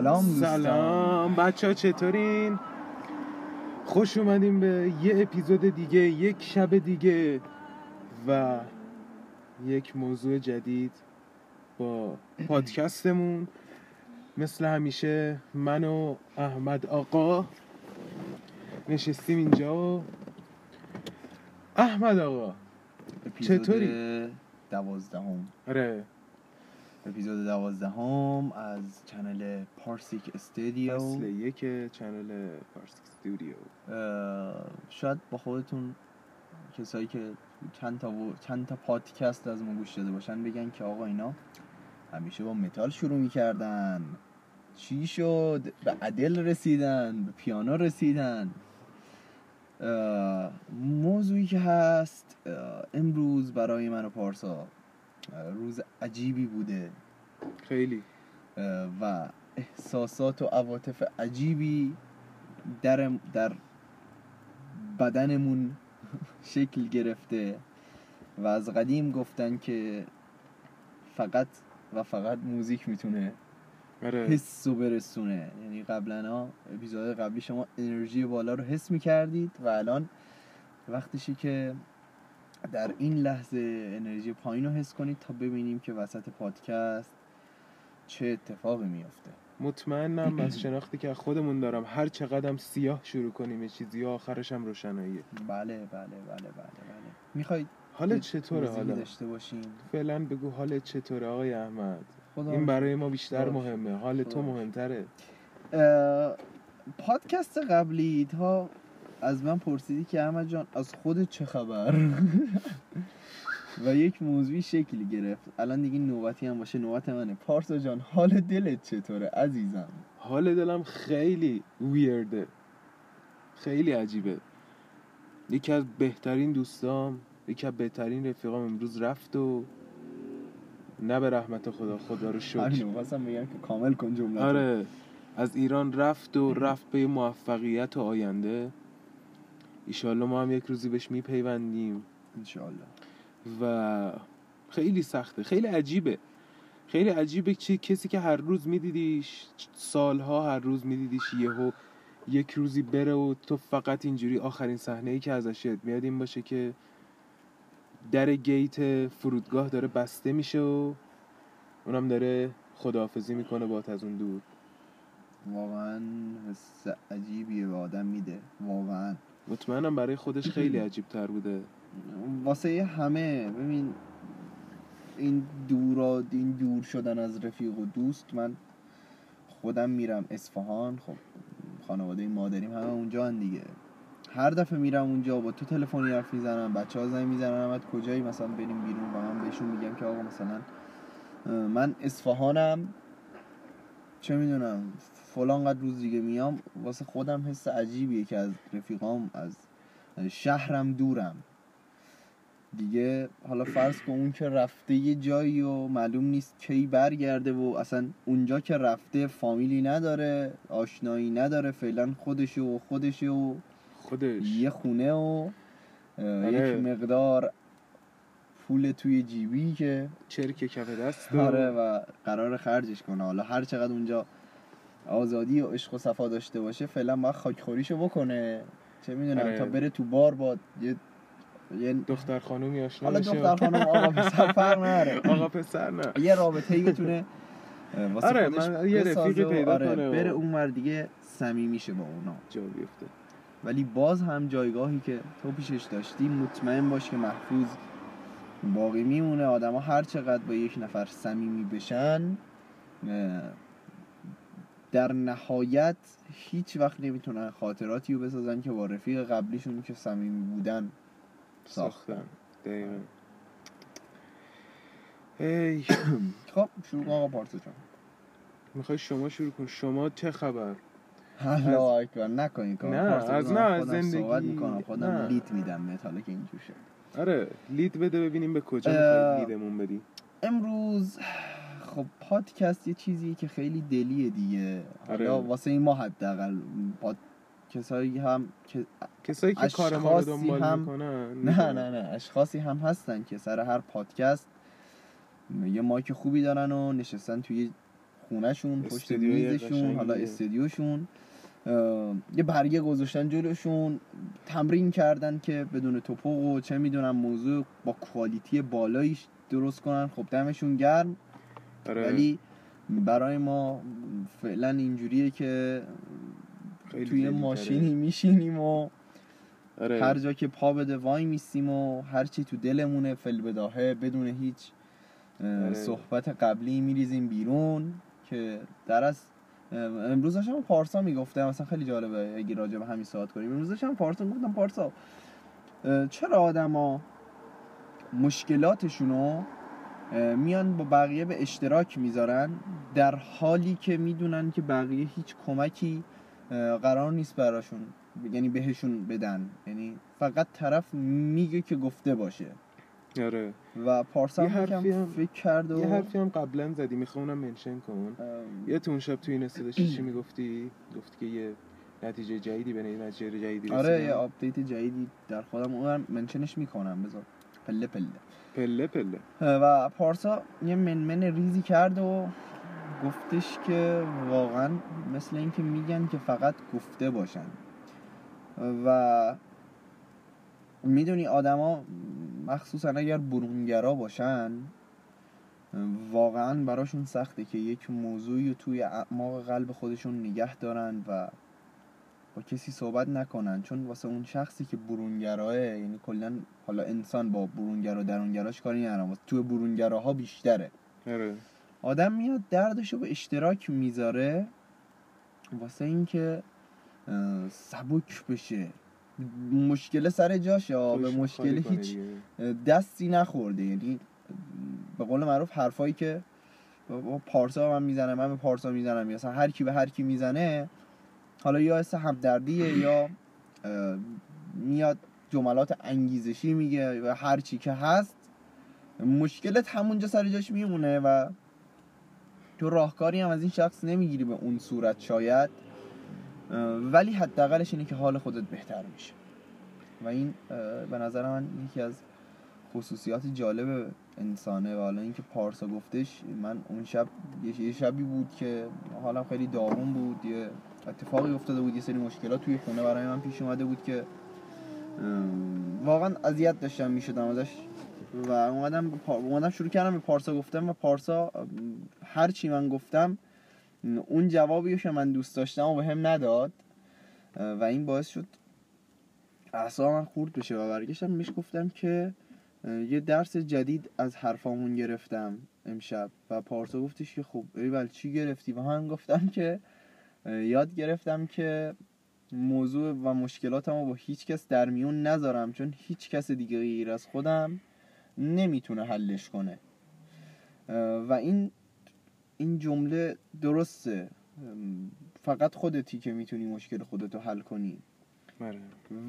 سلام دوستان. سلام. بچه ها چطورین؟ خوش اومدیم به یه اپیزود دیگه یک شب دیگه و یک موضوع جدید با پادکستمون. مثل همیشه من و احمد آقا نشستیم اینجا. احمد آقا اپیزود چطوری؟ دوازدهم. آره. اپیزود دوازدهم از channel پارسیک استودیو. فصل یک channel پارسیک استودیو. شاید با خودتون کسایی که چند تا و- چند تا پادکست از ما گوش داده باشن بگن که آقا اینا همیشه با متال شروع می‌کردن. چی شد؟ به ادل رسیدن به پیانو رسیدن. موضوعی که هست امروز برای من و پارسا روز عجیبی بوده. خیلی. و احساسات و عواطف عجیبی در در بدنمون شکل گرفته و از قدیم گفتن که فقط و فقط موزیک می‌تونه آره. حس و برسونه. یعنی قبلا ها اپیزود قبلی شما انرژی بالا رو حس می‌کردید و الان وقتشه که در این لحظه انرژی پایین رو حس کنید تا ببینیم که وسط پادکست چه اتفاقی میافته. مطمئنم از شناختی که از خودمون دارم هر چقدرم سیاه شروع کنیم یه چیزی آخرش هم روشناییه. بله بله بله بله بله. می‌خواید حالت چطوره حالا؟ داشته باشین؟ فعلا بگو حالت چطوره آقای احمد؟ خدا این برای ما بیشتر باش. مهمه. حال تو. مهمتره. پادکست قبلی ها از من پرسیدی که احمد جان از خود چه خبر؟ و یک موضوعی شکلی گرفت. الان دیگه نوبتی هم باشه نوبت منه. پارسا جان حال دلت چطوره عزیزم؟ حال دلم خیلی ویرده. خیلی عجیبه. یکی از بهترین دوستام یکی از بهترین رفیقام امروز رفت و نه به رحمت خدا خدا رو شکر. همین خواستم بگم که کامل کن جمله آره از ایران رفت و رفت به موفقیت و آینده. ایشالله ما هم یک روزی بهش میپیوندیم. انشالله و خیلی سخته خیلی عجیبه. خیلی عجیبه چه کسی که هر روز میدیدیش سالها هر روز میدیدیش یهو یک روزی بره و تو فقط اینجوری آخرین صحنه ای که ازش یاد میاد این باشه که در گیت فرودگاه داره بسته میشه و اونم داره خداحافظی می‌کنه بات از اون دور. واقعا حس عجیبیه به آدم میده. واقعا. مطمئنم برای خودش خیلی عجیب تر بوده. واسه همه ببین این دورا این دور شدن از رفیق و دوست من خودم میرم اصفهان خب خانواده مادریم همه اونجا هن دیگه. هر دفعه میرم اونجا با تو تلفنی حرف می‌زنم بچه ها زنگ می‌زنن احمد کجایی مثلا بریم بیرون و من بهشون میگم که آقا مثلا من اصفهانم چه می‌دونم فلان قد روز دیگه میام واسه خودم حس عجیبیه که از رفیقام از شهرم دورم دیگه حالا فرض کن اون که رفته یه جایی و معلوم نیست کی برگرده و اصلا اونجا که رفته فامیلی نداره آشنایی نداره فعلا خودشه و خودشه و خودش یه خونه و آره. یک مقدار پول توی جیبی که چرک کف دست و- آره. و قرار خرجش کنه. حالا هر چقدر اونجا آزادی و عشق و صفا داشته باشه فعلا باید خاکخوریشو بکنه. چه می‌دونم آره. تا بره تو بار با یه یه دختر خانومی آشنا حالا. دختر خانم آقا پسر فرق نداره. آقا پسر نه. یه رابطه ای بتونه آره، من یه رفیقی پیدا آره، کنه بره اون ور دیگه صمیمی شه با اونا. جا بیفته. ولی باز هم جایگاهی که تو پیشش داشتی مطمئن باش که محفوظ باقی میمونه. آدما هر چقدر با یک نفر صمیمی بشن در نهایت هیچ وقت نمی‌تونن خاطراتی رو بسازن که با رفیق قبلیشون که صمیمی بودن ساختن. دقیقا. ای. خب شروع کن آقا پارسا جان. می‌خوای شما شروع کن شما چه خبر؟ الله اکبر. نکنین کار نه، از. نه، زندگی. صحبت می‌کنم. خودم. لیت میدم بهت حالا که اینجور شد آره لید بده ببینیم به کجا می‌خوای لیدمون بدی امروز خب پادکست یه چیزیه که خیلی دلیه دیگه حالا آره. واسه این ما حداقل پاد کسایی هم کسایی که کار ما رو دنبال هم- می‌کنن نه نه نه اشخاصی هم هستن که سر هر پادکست یه مایک خوبی دارن و نشستن توی خونهشون پشت میزشون. حالا استدیوشون یه برگه گذاشتن جلوشون تمرین کردن که بدون توپق و چه می‌دونم موضوع با کوالیتی بالاییش درست کنن خب دمشون گرم آره ولی برای ما فعلا اینجوریه که توی. ماشینی میشینیم و آره هر جا که پا بده وای میستیم و هر چی تو دلمونه فل بداهه بدون هیچ آره. صحبت قبلی میریزیم بیرون که در از امروز داشتم پارسا می‌گفته مثلا خیلی جالبه اگه راجع به همین ساعت کنیم. امروز داشتم پارسا گفتم پارسا چرا آدما مشکلاتشونو اه، میان با بقیه به اشتراک می‌ذارن در حالی که می‌دونن که بقیه هیچ کمکی قرار نیست براشون یعنی بهشون بدن. یعنی فقط طرف میگه که گفته باشه. آره. و پارسا یه هم فکر کرد و یه حرفی هم قبلا زدی می‌خوام اونم mention کن. ام، یه تو اون شب تو این داشتی چی می‌گفتی؟ گفتی که یه نتیجه جدیدی به نتیجه جدیدی آره رسیدن. یه update جدیدی در خودم. اونم mention ش می‌کنم بذار. پله پله. پله پله. و پارسا یه منمن ریزی کرد و گفتش که واقعا مثل اینکه میگن که فقط گفته باشن. و می‌دونی آدما مخصوصا اگر برونگرا باشن واقعا براشون سخته که یک موضوعی رو توی اعماق قلب خودشون نگه دارن و با کسی صحبت نکنن. چون واسه اون شخصی که برونگراه یعنی کلا حالا انسان با برونگرا درونگراش کاری ندارم. واسه توی برونگراها بیشتره. آره. آدم میاد دردشو به اشتراک می‌ذاره واسه اینکه سبک بشه. مشکل سر جاشه آه، به مشکل هیچ. دستی نخورده. یعنی به قول معروف حرفایی که پارسا به من می‌زنه من به پارسا می‌زنم. یا اصلا هر کی به هر کی می‌زنه حالا یا حس همدردیه یا میاد جملات انگیزشی میگه و هر چی که هست مشکلت همونجا سر جاش میمونه و تو راهکاری هم از این شخص نمی‌گیری به اون صورت شاید. ولی حداقلش اینه که حال خودت بهتر میشه. و این به نظر من یکی از خصوصیات جالب انسانه و حالا اینکه پارسا گفتش من اون شب یه- شبی بود که حالم خیلی داغون بود یه اتفاقی افتاده بود یه سری مشکلات توی خونه برای من پیش اومده بود که واقعا اذیت داشتم می‌شدم ازش. و اومدم اومدم شروع کردم به پارسا گفتم و پارسا ام، هر چی من گفتم اون جوابی که من دوست داشتم و به هم نداد و این باعث شد اعصاب من خورد بشه و برگشتم. بهش گفتم که یه درس جدید از حرفامون گرفتم امشب و پارسا گفتش که خب ایول چی گرفتی؟ و من گفتم که یاد گرفتم که موضوع و مشکلاتمو با هیچ کس در میون نذارم چون هیچ کس دیگه غیر از خودم نمی‌تونه حلش کنه. و این این جمله درسته. فقط خودتی که می‌تونی مشکل خودتو حل کنی. آره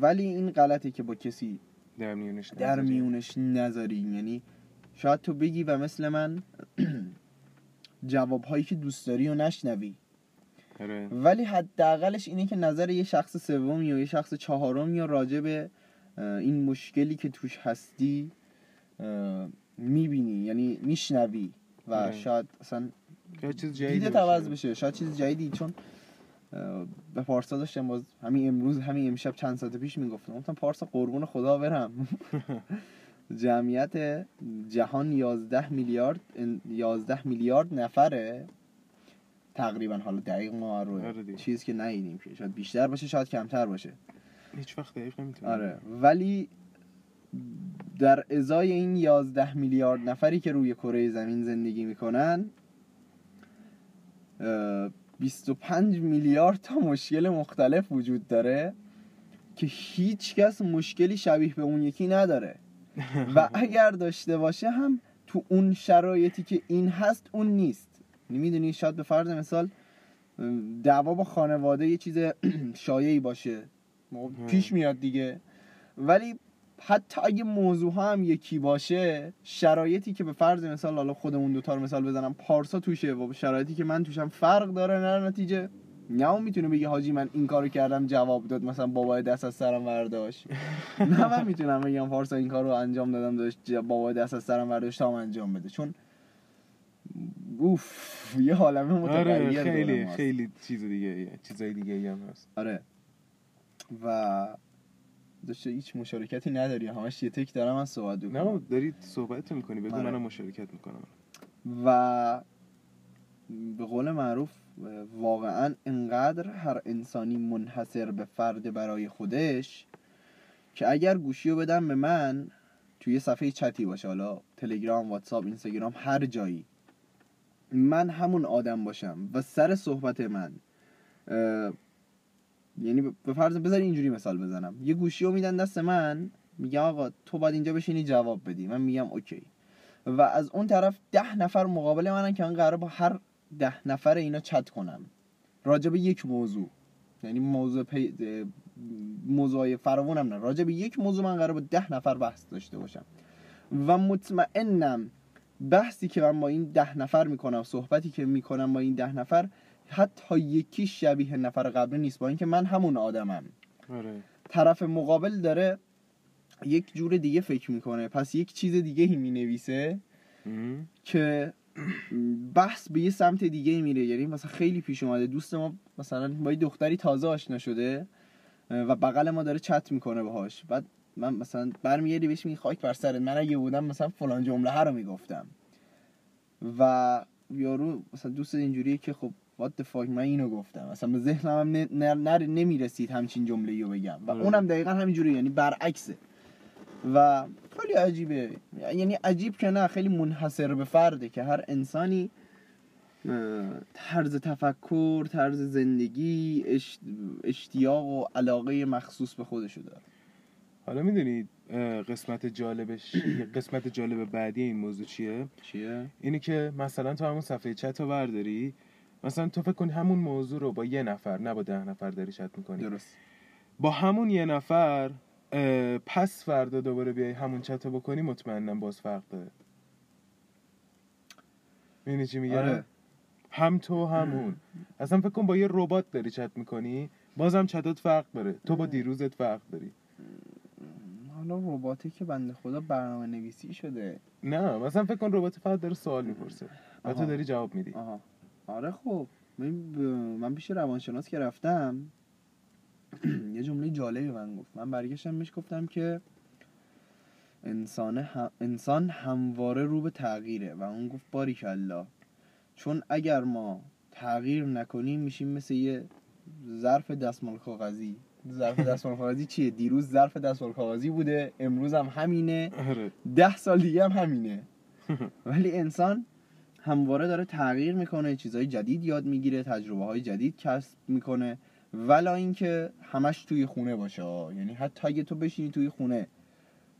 ولی این غلطه که با کسی در میونش در. میونش نذاری. یعنی شاید تو بگی و مثل من جوابهایی که دوست داری و نشنوی. آره. ولی حداقلش اینه که نظر یه شخص سومی یا یه شخص چهارمی یا راجع به این مشکلی که توش هستی می‌بینی. یعنی میشنوی و آره. شاید اصلا یه چیز باشه. عوض بشه. شاید چیز جدیدی چون به پارسا داشتم باز همین امروز همین امشب چند ساعت پیش می‌گفتم گفتم پارسا قربون خدا برم. جمعیت جهان 11 میلیارد 11 میلیارد نفره. تقریبا حالا دقیق ما آره رو دیگه. چیز که ندیدیم که. شاید بیشتر باشه شاید کمتر باشه. هیچ وقت دقیق نمی‌تونم. آره. ولی در ازای این 11 میلیارد نفری که روی کره زمین زندگی می‌کنن 25 میلیارد تا مشکل مختلف وجود داره که هیچ کس مشکلی شبیه به اون یکی نداره. و اگر داشته باشه هم تو اون شرایطی که این هست اون نیست. می‌دونی شاید به فرض مثال دعوا با خانواده یه چیز شایعی باشه. پیش میاد دیگه. ولی حتی اگه موضوع ها هم یکی باشه شرایطی که به فرض مثال حالا خودمون دوتا رو مثال بزنم پارسا توشه و شرایطی که من توشم فرق داره نه نتیجه. نه اون می‌تونه بگه حاجی من این کارو کردم جواب داد مثلا بابای دست از سرم برداشت نه من می‌تونم بگم پارسا این کارو انجام دادم داشت بابای دست از سرم برداشت تا انجام بده. چون اوف یه عالمه متغیر آره خیلی. خیلی چیز دیگه چیزای دیگه هم هست. آره. و داشته هیچ مشارکتی نداری. همش یه تک دارم من صحبت نه می‌کنم بابا، داری صحبت می‌کنی. بگو آره. منم مشارکت می‌کنم. و به قول معروف واقعا انقدر هر انسانی منحصر به فرد برای خودش که اگر گوشی رو بدم به من توی صفحه چتی باشه. حالا تلگرام واتساپ اینستاگرام هر جایی. من همون آدم باشم و سر صحبت من یعنی به فرض بذار اینجوری مثال بزنم. یه گوشی رو میدن دست من میگم آقا تو باید اینجا بشینی جواب بدی. من میگم okay. و از اون طرف ده نفر مقابل منن که من قراره با هر ده نفر اینا چت کنم. راجع به یک موضوع. یعنی موضوع پی... اه، موضوعای فراوونم نه. راجع به یک موضوع من قراره با ده نفر بحث داشته باشم. و مطمئنم بحثی که من با این ده نفر می‌کنم صحبتی که می‌کنم با این ده نفر حتی یکی شبیه نفر قبلی نیست با اینکه من همون آدمم. آره. طرف مقابل داره یک جور دیگه فکر می‌کنه. پس یک چیز دیگه هی می‌نویسه. که بحث به یه سمت دیگه میره. یعنی مثلا خیلی پیش اومده دوست ما مثلا با یه دختری تازه آشنا شده و بغل ما داره چت می‌کنه باهاش. بعد من مثلا برمیگردی بهش میگی خاک بر سرت. من اگه بودم مثلا فلان جمله ها رو می‌گفتم. و یارو مثلا دوست اینجوریه که خب what the fuck من اینو گفتم. مثلا به ذهنم هم نر- نمی‌رسید همچین جمله رو بگم. و. اونم دقیقا همینجوری یعنی برعکسه. و خیلی عجیبه. یعنی عجیب که نه خیلی منحصر به فرده که هر انسانی طرز تفکر طرز زندگی اش- اشتیاق و علاقه مخصوص به خودشو داره. حالا می‌دونید قسمت جالبش قسمت جالب بعدی این موضوع چیه؟ چیه؟ اینه که مثلا تو همون صفحه چت رو برداری مثلا تو فکر کن همون موضوع رو با یه نفر نه با ده نفر داری چت می‌کنی. درست. با همون یه نفر پس فردا دوباره بیای همون چت رو بکنی مطمئنم باز فرق داره. می‌دونی چی میگم؟ آره. هم تو همون. اصلا فکر کن با یه ربات داری چت می‌کنی بازم چتات فرق داره. تو با دیروزت فرق داری. حالا رباتی که بنده خدا برنامه نویسی شده. نه مثلا فکر کن ربات فقط داره سوال می‌پرسه. و تو. داری جواب میدی. آها. آره خب من, ب... من پیش روانشناس که رفتم یه جمله جالبی من گفت. من برگشتم بهش گفتم که انسان, هم... انسان همواره رو به تغییره. و اون گفت باریکلا. چون اگر ما تغییر نکنیم میشیم مثل یه ظرف دستمال کاغذی. ظرف دستمال کاغذی چیه؟ دیروز ظرف دستمال کاغذی بوده امروز هم همینه. آره. ده سال دیگه هم همینه. ولی انسان همواره داره تغییر می‌کنه چیزهای جدید یاد می‌گیره تجربه های جدید کسب می‌کنه. ولا اینکه همش توی خونه باشه. یعنی حتی اگه تو بشینی توی خونه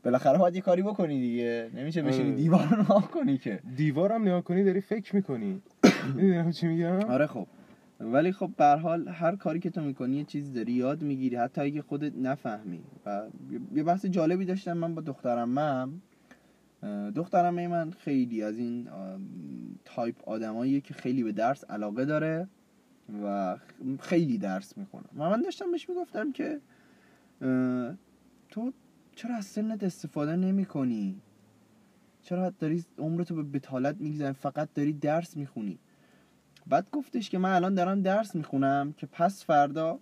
بالاخره باید یه کاری بکنی دیگه. نمیشه بشینی آره. دیوار رو نگاه کنی که. دیوارم نگاه کنی داری فکر می‌کنی. می‌دونی چی میگم؟ آره خب. ولی خب به هر حال هر کاری که تو می‌کنی یه چیزی داری یاد می‌گیری. حتی اگه خودت نفهمی. و یه بحث جالبی داشتم من با دخترمم. اه، دخترمه من خیلی از این تایپ آدماییه که خیلی به درس علاقه داره و خیلی درس می‌خونه. و من داشتم بهش می‌گفتم که تو چرا از سنت استفاده نمی کنی چرا داری عمرتو به بتالت می‌گذاری فقط داری درس می‌خونی. بعد گفتش که من الان دارم درس می‌خونم که پس فردا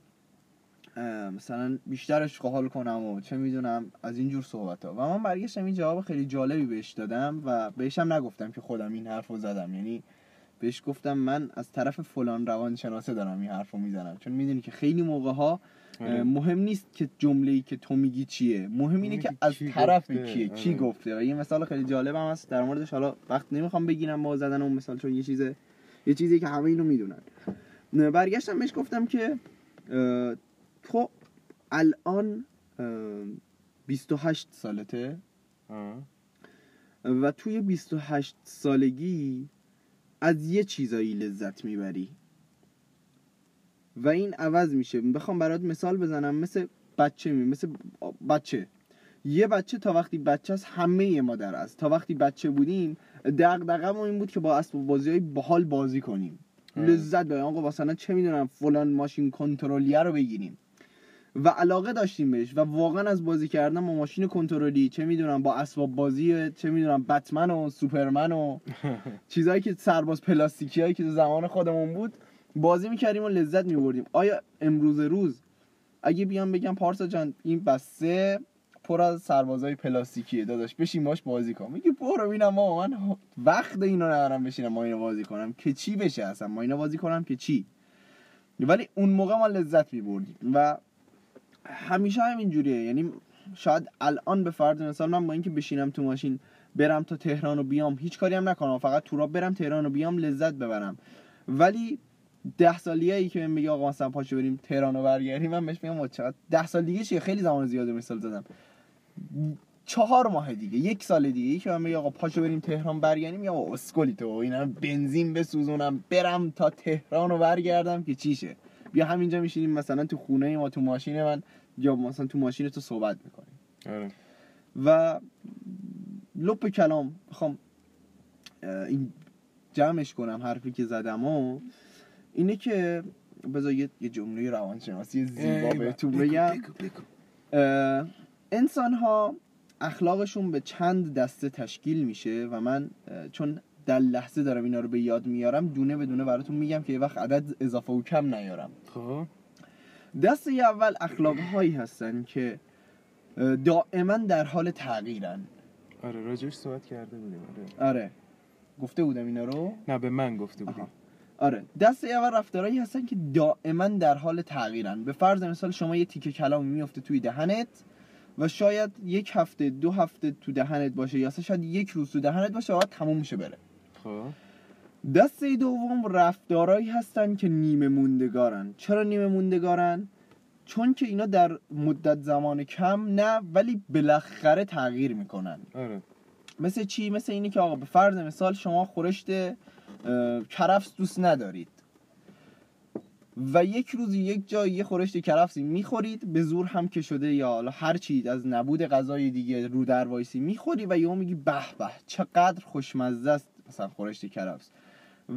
مثلا بیشتر اشغال کنم و چه می‌دونم از این جور صحبت ها و من برگشتم این جواب خیلی جالبی بهش دادم و بهشم نگفتم که خودم این حرف رو زدم. یعنی بهش گفتم من از طرف فلان روانشناسه دارم این حرف رو می‌زنم. چون می‌دونی که خیلی موقع ها آره. مهم نیست که جمله ای که تو میگی چیه. مهم اینه که از طرف. کیه کی آره. گفته. و یه مثال خیلی جالب هم هست. در موردش حالا وقت نمی‌خوام بگیرم با زدن اون مثال چون یه چیزه یه چیزی که همه اینو می‌دونن. برگشتم بهش گفتم که تو الان اه، 28 سالته. آه. و توی 28 سالگی از یه چیزایی لذت می‌بری. و این عوض میشه. بخوام برات مثال بزنم. مثل بچه می مثل بچه. یه بچه تا وقتی بچه است همه ما در است. تا وقتی بچه بودیم دغدغه‌مون این بود که با اسباب بازی های باحال بازی کنیم. لذت ببریم. آقا مثلا چه می‌دونم فلان ماشین کنترلیه رو بگیریم. و علاقه داشتیم بهش و واقعا از بازی کردن با ماشین کنترلی چه می‌دونم با اسباب بازی چه می‌دونم بتمن و سوپرمن و چیزهایی که سرباز پلاستیکی هایی که تو زمان خودمون بود بازی می‌کردیم و لذت میبردیم. آیا امروز روز اگه بیام بگم پارسا جان این بسته پر از سربازای پلاستیکیه داداش. بشین باش بازی کن. میگه برو ببینم ما من وقت اینو ندارم بشینم ما اینو بازی کنم. که چی بشه اصلا؟ ما اینو بازی کنم که چی؟ ولی اون موقع ما لذت میبردیم و همیشه همین جوریه یعنی شاید الان به فرض مثال من با اینکه بشینم تو ماشین برم تا تهران و بیام هیچ کاری هم نکنم. فقط تو را برم تهران و بیام لذت ببرم. ولی ده سالیه ای که من میگه آقا مثلا پاشو بریم تهران و برگردیم من بهش میگم چقدر ده سال دیگه چیه؟ خیلی زمان زیاده مثال زدم. چهار ماه دیگه یک سال دیگه که من میگه آقا پاشو بریم تهران برگردیم یا اسکلی تو اینا بنزین بسوزونم برم تا تهران و برگردم که چیشه بیا همینجا میشینیم مثلا تو خونه ما تو ماشین من. یا مثلا تو ماشین تو صحبت می‌کنیم آره. و لپ کلام می‌خوام این جمعش کنم حرفی که زدم و اینه که بذار یه جمله روانشناسی زیبا بهتون بگم. انسان ها اخلاقشون به چند دسته تشکیل میشه و من چون در لحظه دارم اینا رو به یاد میارم دونه به دونه براتون میگم که یه وقت عدد اضافه و کم نیارم. خب. دسته اول اخلاق هایی هستن که دائما در حال تغییرن. آره راجعش صحبت کرده بودیم آره. آره. گفته بودم اینا رو. نه به من گفته بودیم. آره. دسته اول رفتارهایی هستن که دائما در حال تغییرن. به فرض مثال شما یه تیکه کلامی میفته توی دهنت و شاید یک هفته دو هفته تو دهنت باشه یا شاید یک روز تو دهنت باشه و تموم میشه بره. خب. دسته دوم رفتارهایی هستن که نیمه موندگارن. چرا نیمه موندگارن؟ چون که اینا در مدت زمان کم نه ولی بالاخره تغییر می‌کنن. آره. مثل چی؟ مثل اینی که آقا به فرض مثال شما خورشت کرفس دوست ندارید. و یک روز یک جای یه خورشت کرفسی می‌خورید به زور هم که شده یا حالا هر چی از نبود غذای دیگه رو در وایسی می‌خوری و یهو میگی به به چقدر خوشمزه است مثلا خورشت کرفس.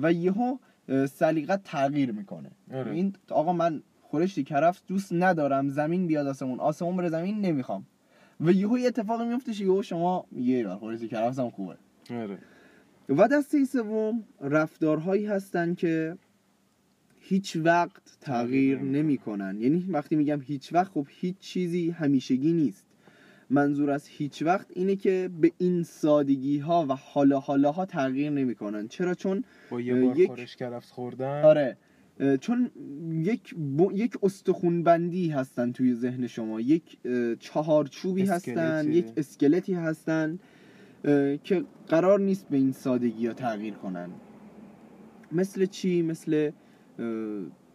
و یهو اه، سلیقت تغییر می‌کنه. آره. این آقا من خورشت کرفس دوست ندارم زمین بیاد آسمون. آسمون بره زمین نمی‌خوام. و یهو یه اتفاقی میفته که یهو شما یه بار خورشت کرفس هم خوبه. آره. و دسته سوم رفتارهایی هستن که هیچ وقت تغییر تغییر نمی کنن یعنی وقتی میگم هیچ وقت خب هیچ چیزی همیشگی نیست. منظور از هیچ وقت اینه که به این سادگی ها و حالا حالا ها تغییر نمی کنن چرا؟ چون با یه بار یک- خورش کرفس خوردن. آره. چون یک ب... یک استخونبندی هستن توی ذهن شما. یک چهارچوبی هستن اسکلتی. یک اسکلتی هستن که قرار نیست به این سادگی ها تغییر کنن. مثل چی؟ مثل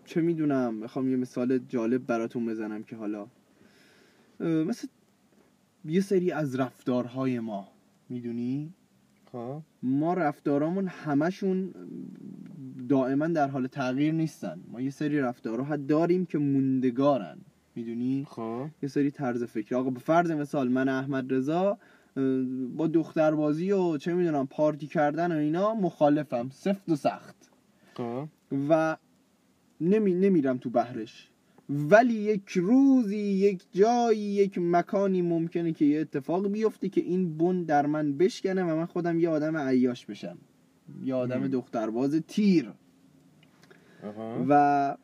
چه می‌دونم می‌خوام یه مثال جالب براتون بزنم که حالا مثل یه سری از رفتارهای ما می‌دونی؟ خب. ما رفتارامون همشون دائما در حال تغییر نیستن. ما یه سری رفتارها داریم که موندگارن. می‌دونی؟ خب. یه سری طرز فکر. آقا به فرض مثال من احمد رضا با دختربازی و چه می‌دونم پارتی کردن و اینا مخالفم. سفت و سخت. خب. و نمی نمیرم تو بحرش. ولی یک روزی یک جایی یک مکانی ممکنه که یه اتفاق بیفته که این بن در من بشکنه و من خودم یه آدم عیاش بشم. یه آدم. دخترباز تیر. آها. و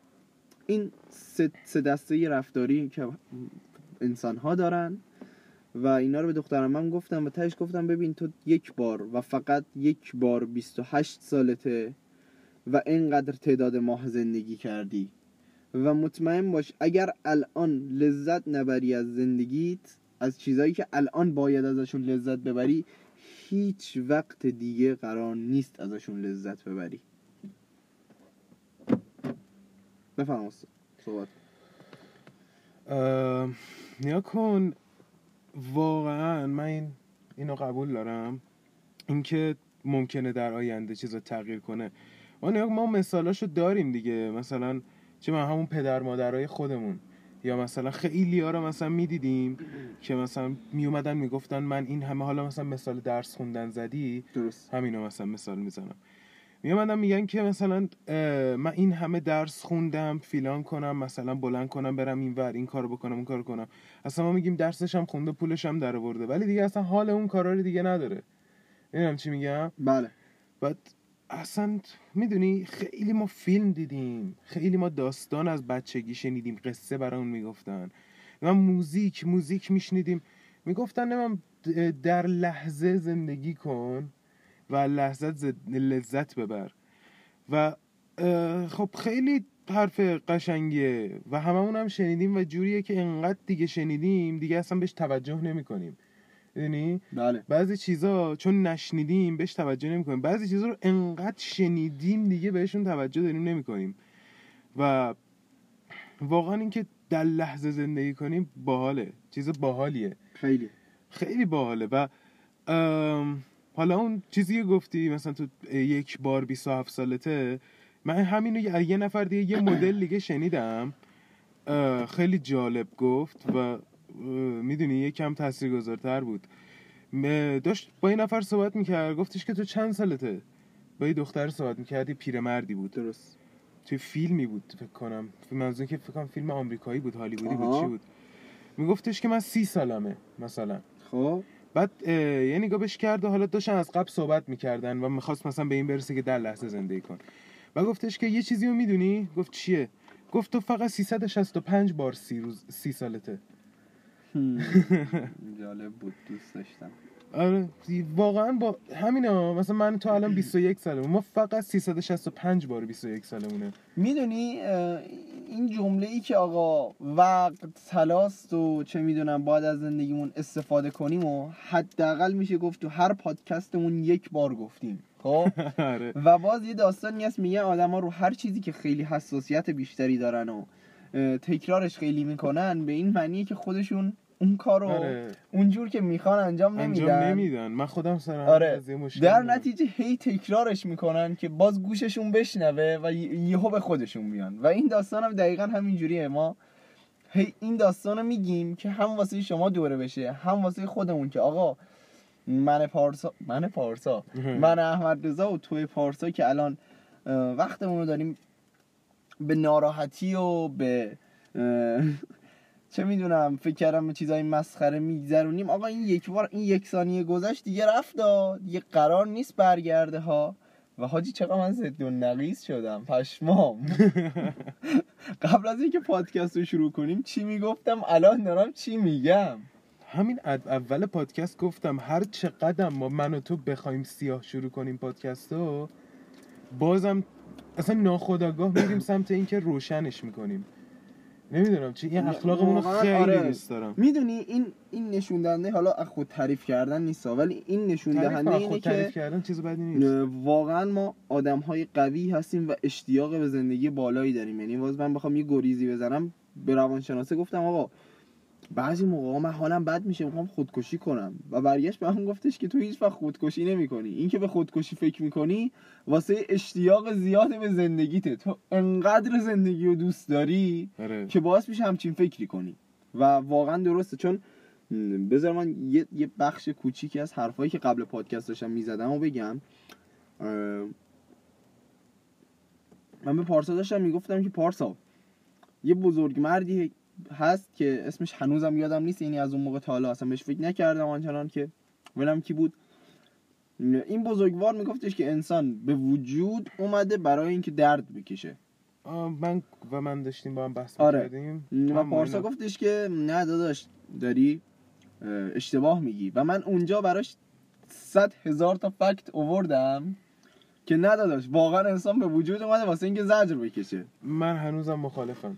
این سه, سه دسته رفتاری که انسان ها دارن و اینا رو به دخترم هم گفتم و تهش گفتم ببین تو یک بار و فقط یک بار 28 سالته و اینقدر تعداد ماه زندگی کردی. و مطمئن باش اگر الان لذت نبری از زندگیت از چیزایی که الان باید ازشون لذت ببری هیچ وقت دیگه قرار نیست ازشون لذت ببری. بفهم صحبت. نیا کن. واقعا من این اینو قبول دارم. اینکه ممکنه در آینده چیزا تغییر کنه. ما ما مثالاشو داریم دیگه. مثلا چه من همون پدر مادرای خودمون. یا مثلا خیلی ها رو مثلا می‌دیدیم که مثلا میومدن می‌گفتن من این همه حالا مثلا مثال درس خوندن زدی؟ درست. همینا مثلا مثال می‌زنم. میامدن میگن که مثلا من این همه درس خوندم فیلان کنم مثلا بلند کنم برم این ور این کارو بکنم اون کارو کنم. اصلا ما میگیم درسش هم خونده پولش هم در آورده ولی دیگه اصلا حال اون کارا رو دیگه نداره. می‌دونم چی میگم؟ بله. بعد اصلا می‌دونی خیلی ما فیلم دیدیم. خیلی ما داستان از بچگی شنیدیم قصه برامون می‌گفتن. و موزیک موزیک میشنیدیم. می‌گفتن من در لحظه زندگی کن و لحظت لذت ببر. و خب خیلی حرف قشنگیه. و هممون هم شنیدیم و جوریه که انقدر دیگه شنیدیم دیگه اصلا بهش توجه نمی‌کنیم. می‌دونی بله. بعضی چیزا چون نشنیدیم بهش توجه نمی‌کنیم. بعضی چیزا رو انقدر شنیدیم دیگه بهشون توجه داریم نمی‌کنیم. و واقعا اینکه در لحظه زندگی کنیم باحاله. چیز باحالیه. خیلی. خیلی باحاله. و حالا اون چیزی که گفتی مثلا تو یک بار 27 سالته من همینو یه نفر دیگه یه مدل دیگه شنیدم. خیلی جالب گفت و می‌دونی یکم تاثیرگذارتر بود. داشت با این نفر صحبت می‌کرد. گفتش که تو چند سالته؟ با یه دختر صحبت می‌کردی پیرمردی بود. درست. توی فیلمی بود فکر کنم. منظور که فکر کنم فیلم آمریکایی بود هالیوودی بود. چی بود. میگفتش که من سی سالمه مثلا. خب. بعد یه نگاه بهش کرد و حالا داشتن از قبل صحبت می‌کردن و می‌خواست مثلا به این برسه که در لحظه زندگی کن و گفتش که یه چیزی رو می‌دونی؟ گفت چیه؟ گفت تو فقط 365 بار سی روز سی سالته. جالب بود دوست داشتم. آره واقعا با همینا مثلا من تو الان 21 سالم ما فقط 365 بار 21 سالمونه. می‌دونی این جمله ای که آقا وقت تلاست و چه می‌دونم باید از زندگیمون استفاده کنیم و حداقل میشه گفت تو هر پادکستمون یک بار گفتیم. خب؟ آره. و باز یه داستانی هست میگه آدما رو هر چیزی که خیلی حساسیت بیشتری دارن و تکرارش خیلی می‌کنن به این معنیه که خودشون اون کار رو آره اونجور که می‌خوان انجام انجام نمیدن. نمیدن. من خودم سرم آره. از یه مشکل در. نتیجه هی تکرارش می‌کنن که باز گوششون بشنوه و یهو به خودشون میان. و این داستان هم دقیقا همین جوریه. ما هی این داستان رو میگیم که هم واسه شما دوره بشه هم واسه خودمون که آقا من پارسا من پارسا من احمد رضا و توی پارسا که الان وقتمون رو داریم به ناراحتی و به چه می‌دونم فکر کردم چیزای مسخره میگذرونیم. آقا این یک بار این یک ثانیه گذشت دیگه رفت. دیگه قرار نیست برگرده ها. و حاجی چقدر من ضد و نقیز شدم. پشمام. قبل از اینکه پادکست رو شروع کنیم چی می‌گفتم؟ الان دارم چی میگم؟ همین اول پادکست گفتم هر چقدر ما من و تو بخوایم سیاه شروع کنیم پادکست رو بازم اصلا ناخداگاه میریم سمت اینکه روشنش می‌کنیم. نمی‌دونم چی این اخلاقمون واقعا خیلی آره. دوست دارم. می‌دونی این این نشون دهنده حالا خود تعریف کردن نیست ولی این نشون دهنده اینه خود که تعریف کردن چیز بدی نیست. واقعا ما آدم های قوی هستیم و اشتیاق به زندگی بالایی داریم. یعنی باز من بخوام یه گریزی بزنم به روانشناسه گفتم آقا بعضی موقع من حالم بد میشه می‌خوام خودکشی کنم. و برگشت به هم گفتش که تو هیچ وقت خودکشی نمی‌کنی. این که به خودکشی فکر می‌کنی واسه اشتیاق زیاد به زندگیته. تو انقدر زندگی رو دوست داری آره. که باعث میشه همچین فکری کنی. و واقعا درسته. چون بذار من یه, یه بخش کوچیکی از حرفایی که قبل پادکست داشتم می‌زدم و بگم. من به پارسا داشتم می‌گفتم که پارسا یه بزرگ مردی هست که اسمش هنوزم یادم نیست یعنی از اون موقع تا حالا اصلا بهش فکر نکردم آنچنان که ولم کی بود. این بزرگوار میگفتش که انسان به وجود اومده برای اینکه درد بکشه. من و من داشتیم با هم بحث آره. می‌کردیم. و پارسا گفتش که نه داداش داری اه، اشتباه میگی. و من اونجا براش صد هزار تا فکت اووردم که نه داداش واقعا انسان به وجود اومده واسه اینکه زجر بکشه. من هنوزم مخالفم.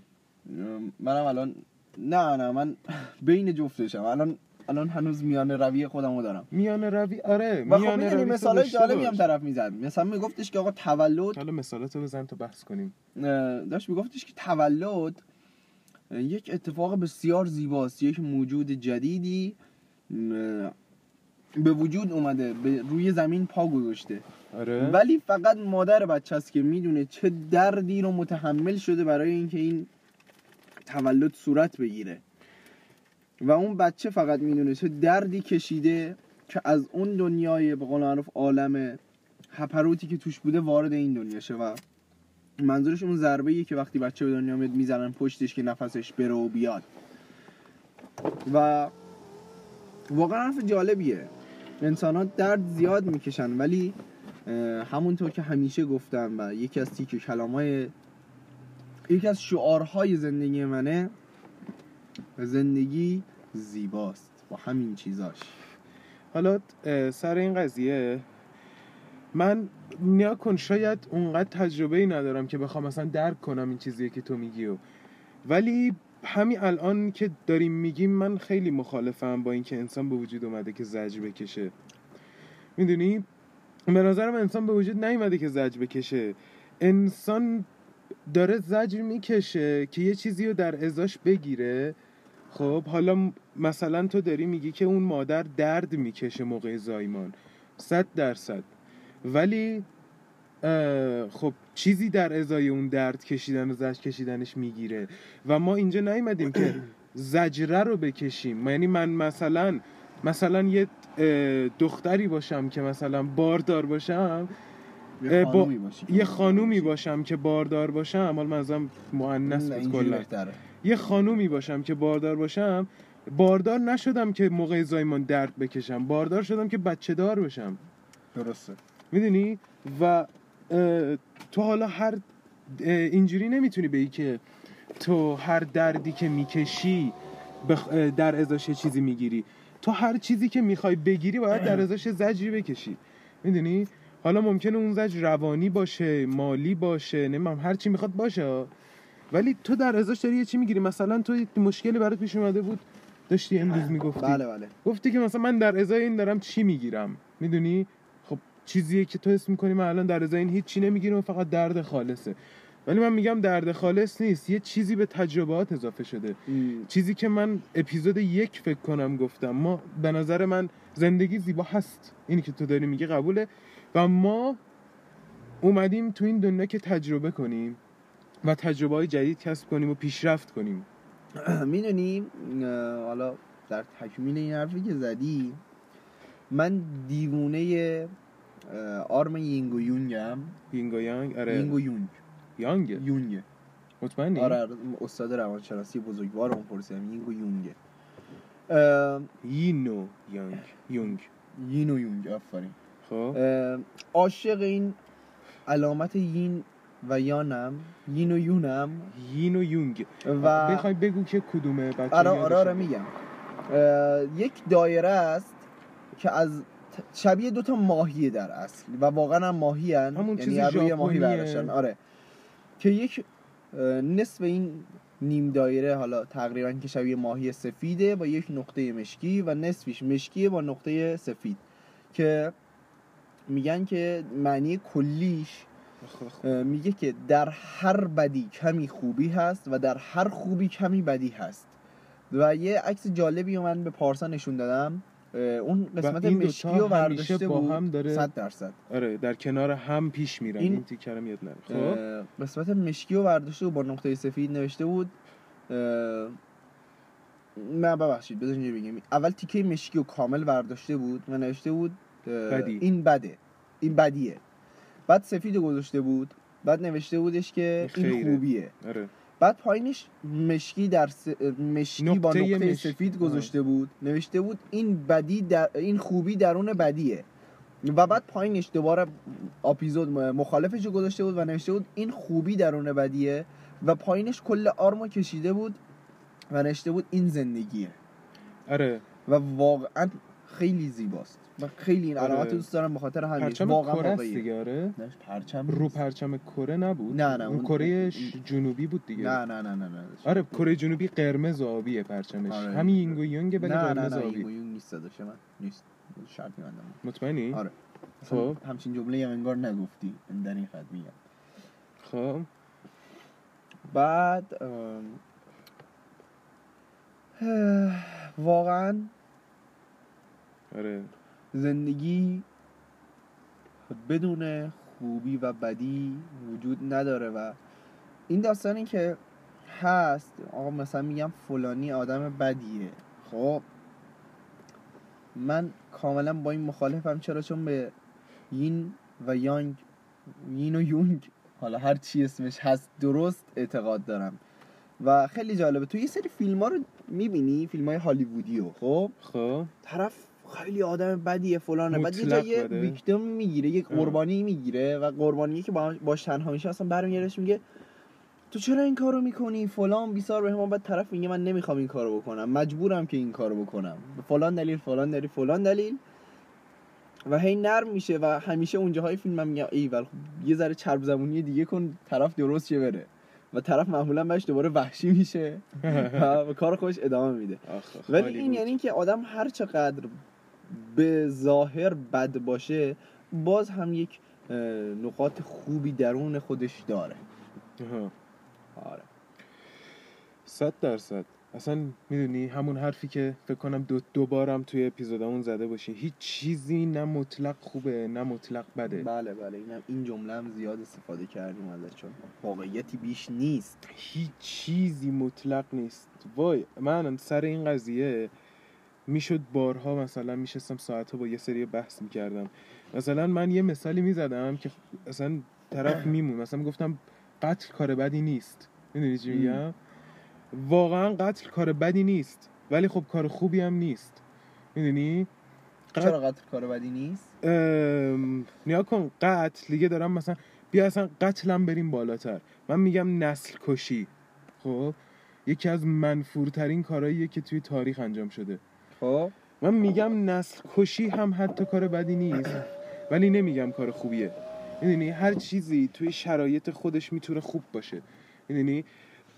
منم الان نه نه من بین جفتشم الان الان هنوز میان روی خودمو دارم. میان روی آره و خب می‌دونی مثال جالبی هم. طرف می‌زد. مثلا میگفتش که آقا تولد حالا مثالاتو بزن تا بحث کنیم. داشت میگفتش که تولد یک اتفاق بسیار زیباست. یک موجود جدیدی به وجود اومده به روی زمین پا گذاشته. آره. ولی فقط مادر بچه است که می‌دونه چه دردی رو متحمل شده برای اینکه این تولد صورت بگیره. و اون بچه فقط می‌دونه چه دردی کشیده که از اون دنیای به قول معروف عالم هپروتی که توش بوده وارد این دنیا شه و منظورش اون ضربه که وقتی بچه به دنیا میاد می‌زنن پشتش که نفسش بره و بیاد. و واقعا حرف جالبیه. انسان ها درد زیاد می‌کشن ولی همونطور که همیشه گفتم و یکی از تیک کلام های یکی از شعارهای زندگی منه زندگی زیباست با همین چیزاش. حالا سر این قضیه من نیا کن شاید اونقدر تجربه ای ندارم که بخوام مثلا درک کنم این چیزیه که تو میگی و. ولی همین الان که داریم میگیم من خیلی مخالفم با اینکه انسان به وجود اومده که زجر بکشه. می‌دونی؟ به نظرم انسان به وجود نیومده که زجر بکشه. انسان داره زجر می‌کشه که یه چیزی رو در ازاش بگیره. خب حالا مثلا تو داری میگی که اون مادر درد می‌کشه موقع زایمان. صد درصد. ولی خب چیزی در ازای اون درد کشیدن و زجر کشیدنش می‌گیره. و ما اینجا نیومدیم که زجره رو بکشیم. یعنی من مثلا مثلا یه دختری باشم که مثلا باردار باشم یه با- خانومی باشی. یه خانومی باشم که باردار باشم حالا منظورم مؤنث نه، بود کلا. یه خانومی باشم که باردار باشم باردار نشدم که موقع زایمان درد بکشم باردار شدم که بچه دار بشم. درسته. می‌دونی؟ و تو حالا هر اینجوری نمی‌تونی بگی که تو هر دردی که می‌کشی بخ... در ازاش چیزی می‌گیری. تو هر چیزی که می‌خوای بگیری باید در ازاش زجری بکشی. می‌دونی؟ حالا ممکنه اون زجر روانی باشه مالی باشه نمی‌دونم هر چی می‌خواد باشه. ولی تو در ازاش داری یه چی می‌گیری؟ مثلا تو یه مشکلی برات پیش اومده بود داشتی امروز می‌گفتی. بله بله. گفتی که مثلا من در ازای این دارم چی می‌گیرم؟ می‌دونی؟ خب چیزیه که تو اسم می‌کنی من الان در ازای این هیچ چی نمی‌گیرم فقط درد خالصه. ولی من میگم درد خالص نیست یه چیزی به تجربات اضافه شده. م، چیزی که من اپیزود یک فکر کنم گفتم. ما به نظر من زندگی زیبا هست. اینی که تو داری میگی قبوله. و ما اومدیم تو این دنیا که تجربه کنیم و تجربه های جدید کسب کنیم و پیشرفت کنیم. می‌دونی اه، حالا در تکمیل این حرفی که زدی من دیوونه آرم یینگ و یونگم. یینگ و یانگ؟ آره. یینگ و یونگ. یانگ؟ یونگ. مطمئنی؟ آره آره، استاد روانشناسی بزرگوارم پرسیدم یینگ و یونگه اه، یینو یانگ. یونگ. یین و یونگ آفرین. عاشق این علامت یین و یانم یین و یونم یین و یونگ و بخوای بگو که کدومه بچه آره آره آره. میگم یک دایره است که از شبیه دوتا ماهیه در اصل و واقعا هم ماهی هن. همون یعنی روی ماهی. برداشتن آره که یک نصف این نیم دایره حالا تقریبا که شبیه ماهی سفیده با یک نقطه مشکی و نصفش مشکیه با نقطه سفید که میگن که معنی کلیش خب، خب. میگه که در هر بدی کمی خوبی هست و در هر خوبی کمی بدی هست. و یه عکس جالبی رو من به پارسا نشون دادم. اون قسمت این دوتا مشکی رو همیشه برداشته با بود. هم داره- صد درصد. آره در کنار هم پیش میرن. این, این- تیکرم یاد نره خب. قسمت مشکی رو برداشته بود با نقطه سفید نوشته بود. نه ببخشید بذار اینجوری بگیم اول تیکه مشکی رو کامل برداشته بود و نوشته بود بدی. این بده. این بدیه. بعد سفید گذاشته بود. بعد نوشته بودش که این. خوبیه. آره. بعد پایینش مشکی در س... مشکی با نقطه نقطه مش- سفید گذاشته بود. نوشته بود این بدی در... این خوبی درون بدیه. و بعد پایینش دوباره اپیزود مخالفش رو گذاشته بود و نوشته بود این خوبی درون بدیه. و پایینش کل آرمو کشیده بود و نوشته بود این زندگیه. آره. و واقعا خیلی زیباست. من خیلی این آره. علامت رو دوست دارم به خاطر همین. پرچم واقعا کره است واقعیه دیگه آره. نه، پرچم رو. پرچم کره نبود. نه، نه، اون- کره جنوبی بود دیگه. نه نه نه نه نه. آره کره جنوبی قرمز و آبیه پرچمش. آره. همین یینگ و یونگ ولی نه نه قرمز نه و این آبی گویون نیست داداش من نیست. شرط میبندم. مطمئنی؟ آره. خب. همچین جمله هم انگار نگفتی. در این خط میگم. خب. بعد واقعا آره. زندگی بدون خوبی و بدی وجود نداره و این داستانی که هست آقا مثلا میگم فلانی آدم بدیه. خب من کاملا با این مخالفم چرا؟ چون به این و یانگ یین و یونگ حالا هر چی اسمش هست درست اعتقاد دارم. و خیلی جالبه تو یه سری فیلم ها رو می‌بینی؟ فیلم های هالیوودی خب؟ خب. طرف خیلی آدم بدیه فلانه. بعد یه جای. ویکتیم می‌گیره یک. قربانی می‌گیره و قربانی که با- باش تنها میشه اصلا برمیگردش میگه تو چرا این کارو می‌کنی؟ فلان بیسار به بعد طرف میگه من نمی‌خوام این کارو بکنم مجبورم که این کارو بکنم. فلان دلیل فلان دلیل فلان دلیل. و هی نرم میشه و همیشه اونجاهای فیلم هم میگم ایول خب یه ذره چرب زبونی دیگه کن طرف درست شه بره. و طرف معمولا بهش دوباره وحشی میشه و کار خودش ادامه میده. ولی این بود. یعنی که آدم هر چقدر به ظاهر بد باشه باز هم یک نقاط خوبی درون خودش داره. آها. آره. صد درصد. اصلا می‌دونی همون حرفی که فکر کنم دو دوبارم توی اپیزودمون زده باشی. هیچ چیزی نه مطلق خوبه نه مطلق بده. بله بله. اینم این جمله هم زیاد استفاده کردیم ازش چون واقعیتی بیش نیست. هیچ چیزی مطلق نیست. وای من سر این قضیه می‌شد بارها مثلا میشستم ساعتها با یه سری بحث می‌کردم. مثلا من یه مثالی می‌زدم که اصلا طرف میمون مثلا گفتم قتل کار بدی نیست. می‌دونی چی میگم؟ واقعا قتل کار بدی نیست ولی خب کار خوبی هم نیست. می‌دونی؟ چرا قتل کار بدی نیست؟ ام، نیا کن قتل دیگه دارم مثلا بیا اصلا قتلم بریم بالاتر. من میگم نسل کشی. خب؟ یکی از منفورترین کارهاییه که توی تاریخ انجام شده. خب؟ من میگم نسل کشی هم حتی کار بدی نیست. ولی نمیگم کار خوبیه. می‌دونی؟ هر چیزی توی شرایط خودش می‌تونه خوب باشه. می‌دونی؟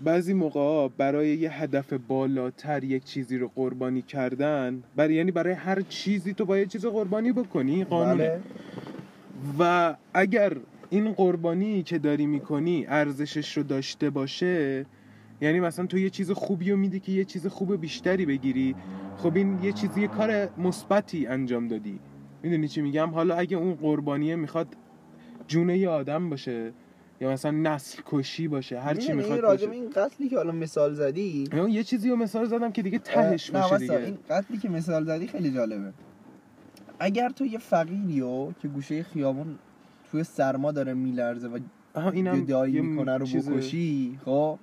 بعضی موقع برای یه هدف بالاتر یک چیزی رو قربانی کردن برای یعنی برای هر چیزی تو باید چیز قربانی بکنی قانونه. بله. و اگر این قربانی که داری می‌کنی ارزشش رو داشته باشه یعنی مثلا تو یه چیز خوبی رو میدی که یه چیز خوب بیشتری بگیری. خب این یه چیزی یه کار مثبتی انجام دادی. می‌دونی چی میگم؟ حالا اگه اون قربانیه می‌خواد جونه یه آدم باشه یا مثلا نسل کشی باشه هر چی می‌خواد باشه. این قتلی که حالا مثال زدی. یه چیزی رو مثال زدم که دیگه تهش باشه واسه دیگه. این قتلی که مثال زدی خیلی جالبه. اگر تو یه فقیریو که گوشه خیابون توی سرما داره میلرزه و اینم گدایی یه می‌کنه رو بکشی خب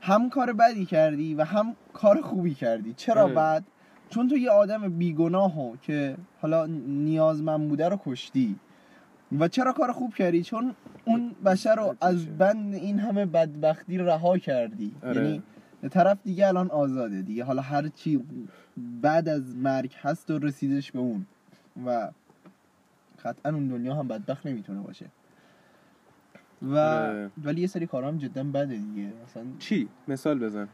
هم کار بدی کردی و هم کار خوبی کردی. چرا. بعد؟ چون تو یه آدم بیگناهو که حالا نیازمند بوده رو کشتی. و چرا کار خوب کردی؟ چون اون بشر رو از بند این همه بدبختی رها کردی. آره. یعنی طرف دیگه الان آزاده دیگه. حالا هر چی بعد از مرگ هست و رسیدش به اون. و قطعا اون دنیا هم بدبخت نمی‌تونه باشه. و آره. ولی یه سری کارا هم جدا بده دیگه. مثلا چی؟ مثال بزن.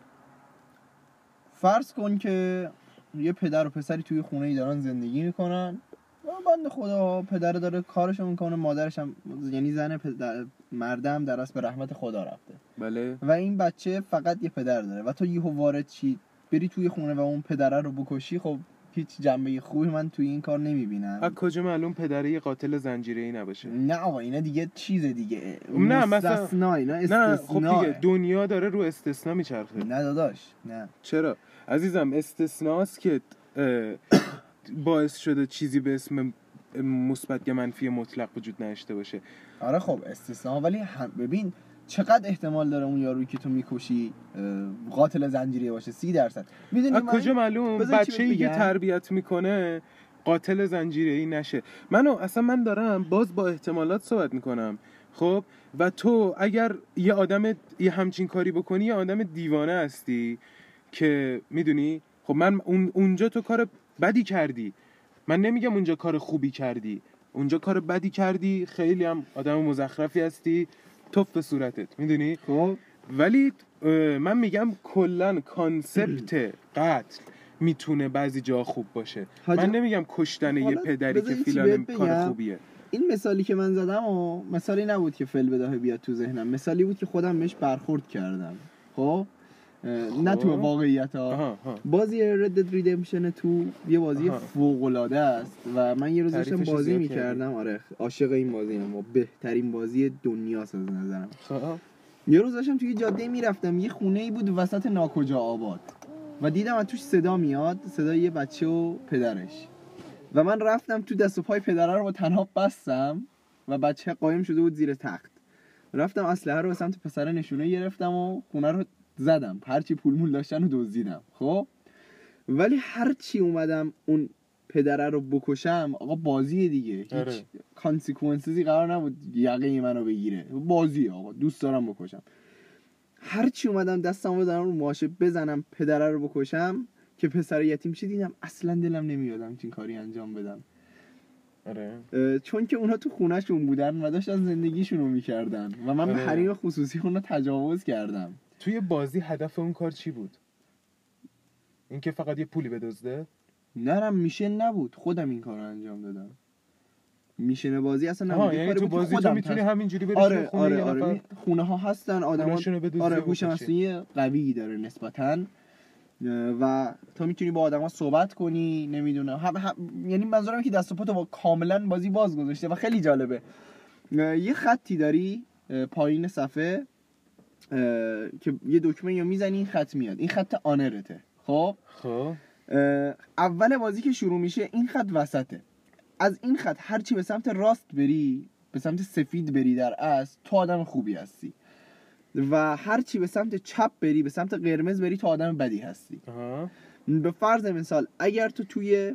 فرض کن که یه پدر و پسری توی خونه ای دارن زندگی می‌کنن. و بند خدا پدر داره کارشو می‌کنه مادرش هم یعنی زن پدر مردم در به رحمت خدا رفته. بله. و این بچه فقط یه پدر داره. و تو یهو وارد چی؟ بری توی خونه و اون پدره رو بکشی خب هیچ جنبه خوبی من توی این کار نمی‌بینم. از کجا معلوم پدره یه قاتل زنجیره ای نباشه؟ نه آقا اینا دیگه چیز دیگه. نه، مثلا- اینا نه خب. دیگه دنیا داره رو استثنا میچرخه. نه داداش نه. چرا؟ عزیزم استثناست که باعث شده چیزی به اسم مثبت یا منفی مطلق وجود نداشته باشه. آره خب استثنا ولی هم ببین چقدر احتمال داره اون یارویی که تو می‌کشی قاتل زنجیره باشه؟ سی درصد. می‌دونی من کجا معلوم؟ بذار چی بچه ای که؟ تربیت می‌کنه قاتل زنجیره ای نشه. منو اصلا من دارم باز با احتمالات صحبت می‌کنم. خب؟ و تو اگر یه آدم یه همچین کاری بکنی یه آدم دیوانه هستی که می‌دونی؟ خب من اون اونجا تو کار بدی کردی. من نمیگم اونجا کار خوبی کردی. اونجا کار بدی کردی. خیلی هم آدم مزخرفی هستی. توف به صورتت می‌دونی؟ خب. ولی من میگم کلا کانسپت قتل می‌تونه بعضی جا خوب باشه. حاجی- من نمیگم کشتن یه پدری که فیلان کار. خوبیه. این مثالی که من زدم و مثالی نبود که فل بداهه بیاد تو ذهنم. مثالی بود که خودم بهش برخورد کردم. خب؟ نه تو خب. واقعیت ها. بازی Red Dead Redemption تو یه بازی. فوق العاده است و من یه روز داشتم بازی می‌کردم. آره عاشق این بازی هم و بهترین بازی دنیاست از نظرم. خب. یه روز داشتم توی جاده می‌رفتم یه خونه ای بود وسط ناکجا آباد و دیدم از توش صدا میاد صدای یه بچه و پدرش. و من رفتم تو دست و پای پدره رو با تناب بستم و بچه قایم شده بود زیر تخت. رفتم اسلحه رو به سمت پسر نشونه گرفتم و خونه رو زدم. هرچی پول مول داشتن رو دزدیدم. خب؟ ولی هرچی اومدم اون پدره رو بکشم آقا بازیه دیگه. هیچ آره. کانسیکونسزی قرار نبود یقه منو بگیره. بازیه آقا. دوست دارم بکشم. هرچی اومدم دستم رو دارم رو ماشه بزنم پدره رو بکشم که پسر یتیم چی دیدم؟ اصلا دلم نمیاد همچین کاری انجام بدم. آره. چون که اونا تو خونهشون بودن و داشتن زندگیشون رو می‌کردن و من به آره. حریم خصوصی اونا تجاوز کردم. توی بازی هدف اون کار چی بود؟ اینکه فقط یه پولی بدزده نرم میشن نبود. خودم این کار رو انجام دادم. میشن بازی اصلا یه یعنی تو بازی تو می‌تونی همینجوری بری آره خونه آره آره. نفر؟ خونه ها هستن آدم پولاشونو بدزدی آره هوش. مصنوعی قوی داره نسبتا. و تو می‌تونی با آدما صحبت کنی نمی‌دونم. هم, هم یعنی منظورم اینه که دست و پاتو با کاملا بازی باز گذاشته و خیلی جالبه. یه خطی داری پایین صفحه. که یه دکمه یا می‌زنی این خط میاد. این خط آنرته. خب؟ خب. اول بازی که شروع میشه این خط وسطه. از این خط هرچی به سمت راست بری به سمت سفید بری در اصل تو آدم خوبی هستی. و هرچی به سمت چپ بری به سمت قرمز بری تو آدم بدی هستی. به فرض مثال اگر تو توی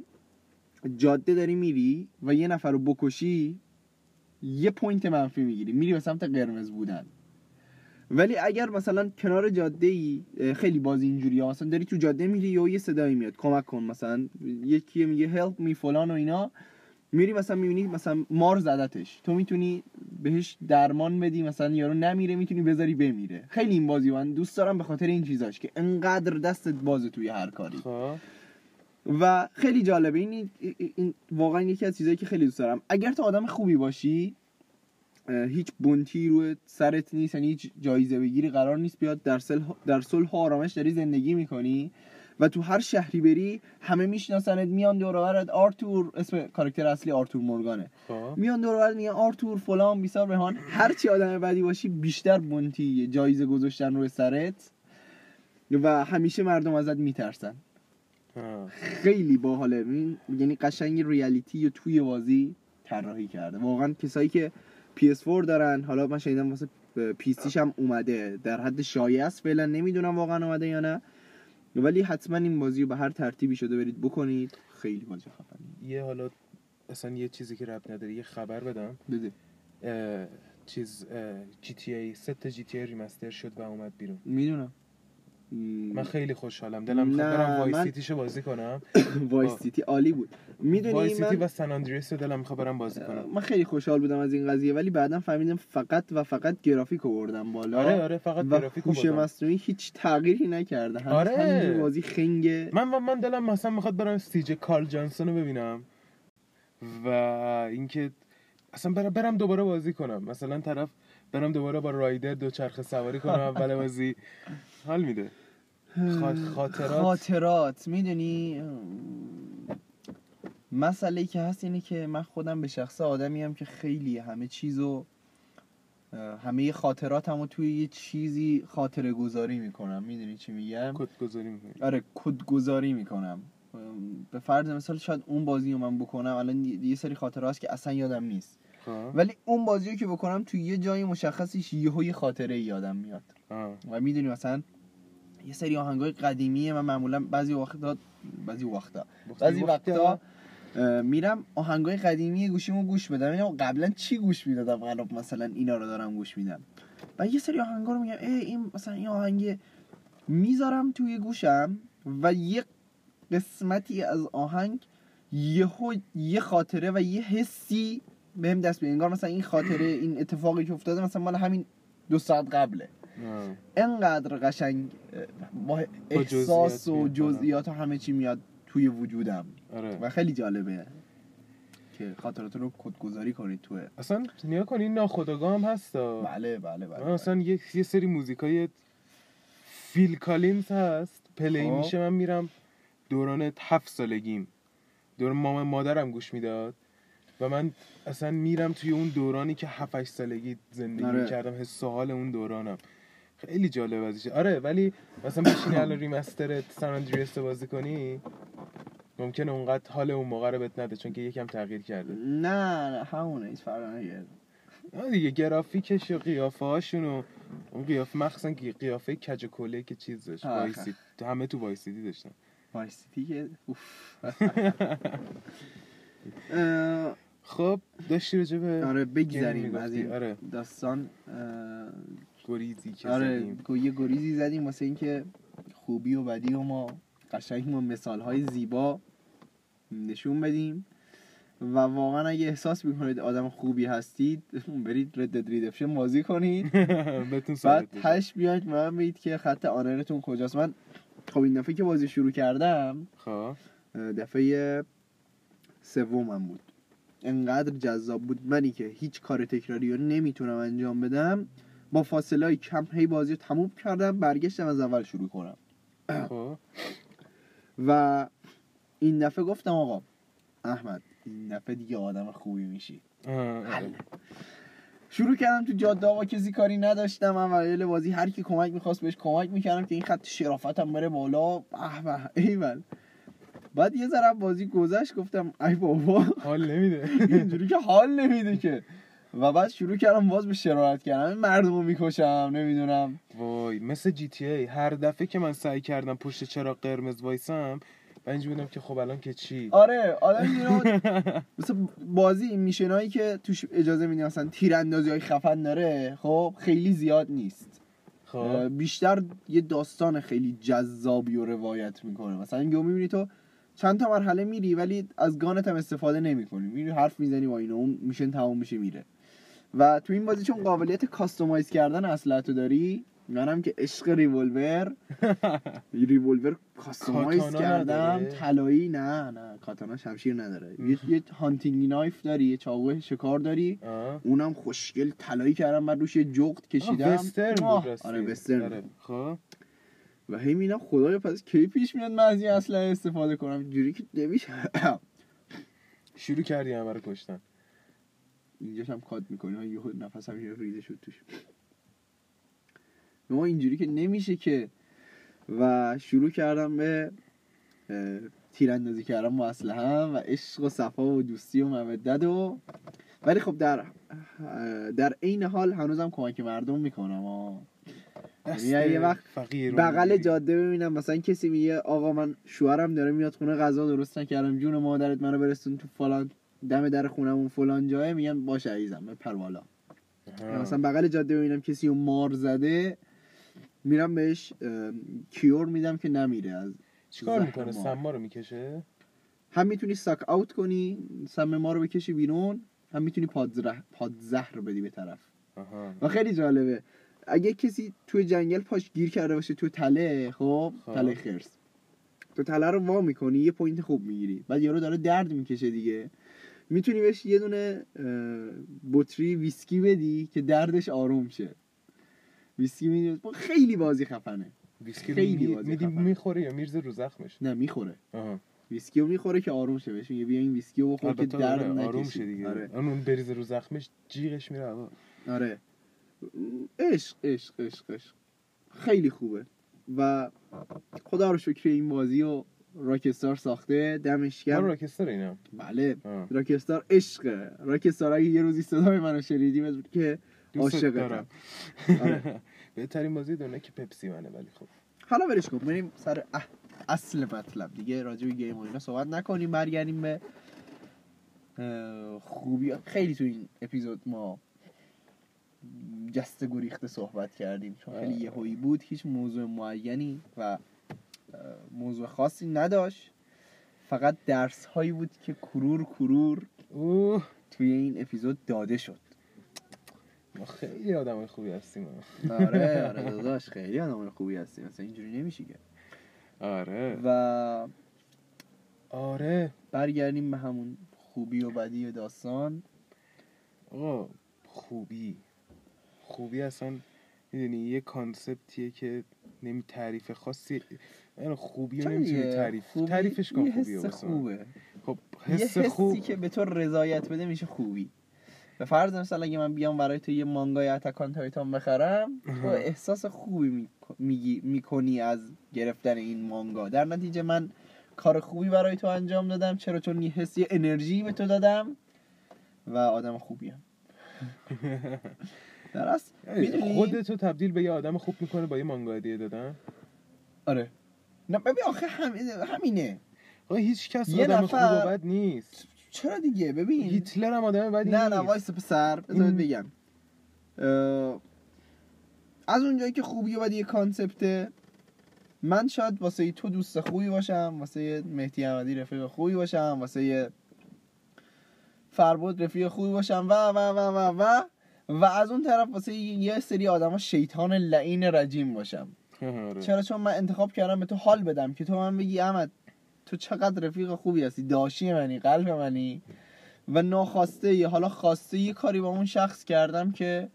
جاده داری میری و یه نفر رو بکشی یه point منفی می‌گیری. میری به سمت قرمز بودن. ولی اگر مثلا کنار جاده ای خیلی بازی اینجوری مثلا داری تو جاده میری و یه صدایی میاد کمک کن مثلا. یکی میگه help می فلان و اینا. میری مثلا می‌بینی مثلا مار زدتش. تو می‌تونی بهش درمان بدی مثلا یارو نمیره می‌تونی بذاری بمیره. خیلی این بازی من دوست دارم به خاطر این چیزاش که انقدر دستت بازه توی هر کاری. خب. و خیلی جالبه. این, این واقعا یکی از چیزایی که خیلی دوست دارم. اگر تو آدم خوبی باشی هیچ بنتی روی سرت نیست یعنی هیچ جایزه بگیری قرار نیست بیاد در صلح در صلح و آرامش داری زندگی می‌کنی. و تو هر شهری بری همه میشناسنت میان دور و آرتور اسم کاراکتر اصلی آرتور مورگانه. خب. میان دور و برت میگن آرتور فلان بیسار بهان هر چی آدم بدی باشی بیشتر بنتی جایزه گذاشتن روی سرت. و همیشه مردم ازت میترسن. آه. خیلی باحاله. یعنی قشنگ ریالیتی رو توی بازی طراحی کرده. واقعا کسایی که PS4 دارن. حالا من شنیدم واسه پیسیش هم اومده. در حد شایع است فعلا. نمی‌دونم واقعا اومده یا نه. ولی حتما این بازی رو به هر ترتیبی شده برید بکنید. خیلی بازی خفنی یه حالا اصلا یه چیزی که رب نداره. یه خبر بدم. بده. اه، چیز ای ست ای ریمستر شد و اومد بیرون. می‌دونم. من خیلی خوشحالم. دلم نه، برم وای من- City شو بازی کنم. Vice City عالی بود. می‌دونی Vice City و سن آندریاس رو دلم می‌خواد برم بازی کنم. من خیلی خوشحال بودم از این قضیه ولی بعدا فهمیدم فقط و فقط گرافیک آوردم بالا. آره آره فقط گرافیک هوش مصنوعی هیچ تغییری نکرده. هنوز آره. بازی خنگه. من من دلم مثلا می‌خواد برم stage کارل جانسون رو ببینم. و اینکه اصلا برم برم دوباره بازی کنم. مثلا طرف برم دوباره با رایدر دوچرخه سواری کنم اول بازی. حال میده. خا- خاطرات؟ خاطرات می‌دونی؟ مسئله که هست اینه که من خودم به شخص آدمی هم که خیلی همه چیزو همه خاطراتمو توی یه چیزی خاطره گذاری می‌کنم. می‌دونی چی میگم؟ کد گذاری می‌کنی. آره کدگذاری می‌کنم. به فرض مثال شاید اون بازی رو من بکنم الان یه یه سری خاطره هست که اصلا یادم نیست. ولی اون بازی رو که بکنم توی یه جای مشخصیش یهو یه خاطره یادم میاد. آه. و می‌دونی مثلا یه سری آهنگای قدیمی من معمولا بعضی وقتا بعضی وقتا بعضی وقتا میرم آهنگای قدیمی گوشیمو گوش بدم اینم قبلا چی گوش می‌دادم الان مثلا اینا رو دارم گوش میدم؟ و یه سری آهنگا رو میگم ای این مثلا این آهنگ می‌ذارم توی گوشم و یه قسمتی از آهنگ یهو یه خاطره و یه حسی بهم دست میده انگار مثلا این خاطره این اتفاقی که افتاده مثلا مال همین دو ساعت قبله. انقدر قشنگ با احساس و. جزئیات و همه چی میاد توی وجودم. آره. و خیلی جالبه که خاطرات رو کدگذاری کنید توی اصلا نیا کن این ناخودآگاه هم هستا بله بله بله, من مثلا یه, یه سری موزیکای فیل کالینز هست. play خب. میشه من میرم دوران هفت سالگیم. دوران مامان مادرم گوش می‌داد. و من اصلا میرم توی اون دورانی که 7 8 سالگی زندگی آره. می‌کردم حس حال اون دورانم خیلی جالب ازش آره ولی مثلا بشینی الان ریمستر سان اندریاس بازی کنی ممکنه اونقدر حال اون موقع رو بهت نده چون که یکم تغییر کرده نه نه همونه هیچ فرق نکرد آه دیگه گرافیکش و قیافه هاشون و اون قیافه مخصوصا که قیافه کج کله که چیز داشت. وایسی همه تو Vice City داشتن Vice City که اوف. خب داشتی راجع به آره بگذریم می‌گفتی. از این آره داستان گریزی که آره زدیم. یه گریزی زدیم واسه اینکه خوبی و بدی و ما قشنگ ما مثال های زیبا نشون بدیم و واقعا اگه احساس می‌کنید آدم خوبی هستید برید Red Redemption بازی کنید بهتون بعد. تش بیاید من بگید که خط آنرتون کجاست من خب این دفعه که بازی شروع کردم خب دفعه سومم بود انقدر جذاب بود. منی که هیچ کار تکراری رو نمی‌تونم انجام بدم با فاصله های کم هی بازی رو تموم کردم برگشتم از اول شروع کنم. خب. و این دفعه گفتم آقا احمد این دفعه دیگه آدم خوبی میشی. شروع کردم تو جاده آقا کسی کاری نداشتم. اوایل بازی هر کی کمک می‌خواست بهش کمک می‌کردم که این خط شرافتم بره بالا. به ایول. بعد یه ذره بازی گذشت گفتم ای بابا. حال نمیده. اینجوری که حال نمیده که. و بعد شروع کردم باز به شرارت کردم مردم رو می‌کشم نمی‌دونم. وای مثل جی تی ای. هر دفعه که من سعی کردم پشت چراغ قرمز وایسم و اینجوری بودم که خب الان که چی؟ آره آدم اینو مثل بازی این میشنایی که توش اجازه میدین مثلا تیراندازی های خفن داره خب خیلی زیاد نیست. خب. بیشتر یه داستان خیلی جذابی و روایت می‌کنه. مثلا یهو می‌بینی تو چند تا مرحله میری ولی از گانت هم استفاده نمی‌کنی. میری حرف می‌زنی با اینو اون میشن تمام میشه میره. و تو این بازی چون قابلیت کاستومایز کردن اسلحه داری منم که عشق ریولور revolver customize کردم؟ طلایی؟ نه نه. کاتانا شمشیر نداره. یه, یه hunting knife داری یه چاقو شکار داری. آه. اونم خوشگل طلایی کردم بعد روش یه جغد کشیدم. وسترن. آره وسترن آره. خب. و هی می‌بینم خدایا پس کی پیش میاد من از این اسلحه استفاده کنم؟ جوری که نمیشه. شروع کردی همه رو کشتن. اینجاش هم کات می‌کنی یه نفس هم ریزه شد توش. ما اینجوری که نمیشه که و شروع کردم به تیراندازی کردم با اسلحه و عشق و صفا و دوستی و مودت و ولی خب در در عین حال هنوزم کمک مردم می‌کنم آه. دست یعنی یه وقت رو بغل. جاده ببینم مثلا کسی میگه آقا من شوهرم داره میاد خونه غذا درست نکردم جون مادرت منو برسون تو فلان دم در خونمون فلان جایه میگن باشه عزیزم بپر بالا. مثلا بغل جاده ببینم کسی رو مار زده میرم بهش cure میدم که نمیره از چیکار می‌کنه. سما رو می‌کشه هم می‌تونی suck out کنی سم ما رو بکشی بیرون هم می‌تونی پادزهر پادزهر بدی به طرف آها و خیلی جالبه اگه کسی توی جنگل پاش گیر کرده باشه تو تله خب؟ خب. تله خرس. تو تله رو وا می‌کنی یه point خوب می‌گیری. بعد یارو داره درد می‌کشه دیگه. می‌تونی بهش یه دونه بطری ویسکی بدی که دردش آروم شه. ویسکی میدی خیلی بازی خفنه. ویسکی خیلی رو بازی میدی خفن. می‌خوره یا میرزه رو زخمش؟ نه می‌خوره. آها. ویسکی رو می‌خوره که آروم شه بهش میگه بیا این ویسکی رو بخور که درد آره، نکشی آروم شه دیگه. آره. اون بریزه رو زخمش جیغش میره آره. عشق عشق عشق عشق. خیلی خوبه. و خدا رو شکر این بازی رو راکستار ساخته دمش گرم. راکستر اینم. بله. آه. راکستار عشقه. راکستار اگه یه روزی صدای منو شنیدی بدون که عاشقتم. دارم. آره. بهترین بازی دنیا که پپسی منه ولی خب. حالا برش کن. بریم سر اصل مطلب دیگه. راجع به گیم و اینا صحبت نکنیم. برگردیم به خوبی. خیلی تو این اپیزود ما جسته گریخته صحبت کردیم چون خیلی آه. یهویی بود. هیچ موضوع معینی و موضوع خاصی نداشت. فقط درس هایی بود که کرور کرور اوه. توی این اپیزود داده شد. ما خیلی آدم خوبی هستیم. آره آره داداش خیلی آدم خوبی هستی مثلا اینجوری نمیشه که. آره. و آره. برگردیم به همون خوبی و بدی داستان. آقا خوبی. خوبی اصلا می‌دونی یه کانسپتیه که نمی تعریف خاصی یعنی خوبی رو نمی‌تونی تعریف خوبی؟ تعریفش کن یه خوبی حس. خوبه. خب یه حس حسی خوب که به تو رضایت بده میشه خوبی. به فرض مثلا اگه من بیام برای تو یه مانگای اتکان تایتان بخرم تو. احساس خوبی میک- میگی می‌کنی از گرفتن این مانگا. در نتیجه من کار خوبی برای تو انجام دادم چرا؟ چون یه حسی انرژی به تو دادم و آدم خوبیم درست می‌دونی؟ خودتو تبدیل به یه آدم خوب می‌کنه با یه مانگا هدیه دادن. آره. نه ببین آخه همینه همینه. آقا هیچ کس یه آدم خوب نفر- و بد نیست. چرا دیگه؟ ببین. هیتلر هم آدم بدی نه نه وایس پسر. بذار بگم. اه، از اونجایی که خوبی و بدی یه concept ه من شاید واسه تو دوست خوبی باشم واسه مهدی احمدی رفیق خوبی باشم واسه فربود رفیق خوبی باشم و و و و و. و از اون طرف واسه یه سری آدم شیطان لعین رجیم باشم. آره. چرا؟ چون من انتخاب کردم به تو حال بدم که تو من بگی احمد تو چقدر رفیق خوبی هستی داشی منی قلب منی. و ناخواسته یا حالا خواسته یه کاری با اون شخص کردم که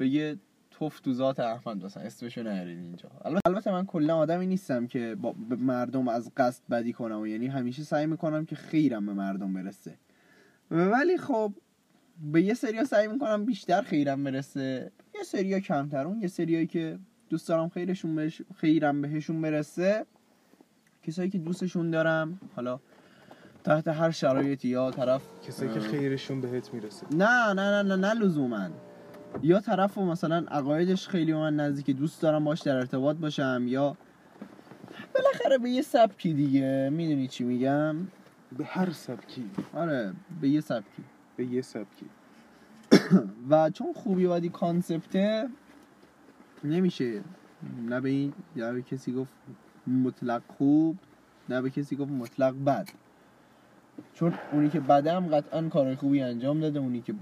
یه توف تو ذات احمد مثلا اسمشو نیارید اینجا. البته من کلا آدمی نیستم که با مردم از قصد بدی کنم و یعنی همیشه سعی می‌کنم که خیرم به مردم برسه. ولی خب به یه سریا سعی می‌کنم بیشتر خیرم برسه. یه سریا کمتر. اون یه سریایی که دوست دارم خیرشون بهش خیرم بهشون برسه. کسایی که دوستشون دارم حالا تحت هر شرایطی یا طرف کسایی که خیرشون بهت می‌رسه. نه نه نه نه نه لزوما. یا طرف و مثلا عقایدش خیلی من نزدیک دوست دارم باش در ارتباط باشم یا بالاخره به یه سبکی دیگه. می‌دونی چی میگم؟ به هر سبکی. آره به یه سبکی. به یه سبکی. و چون خوبی بدی کانسپته نمیشه. نه به این نه به کسی گفت مطلق خوب نه به کسی گفت مطلق بد. چون اونی که بده هم قطعا کارهای خوبی انجام داده اونی که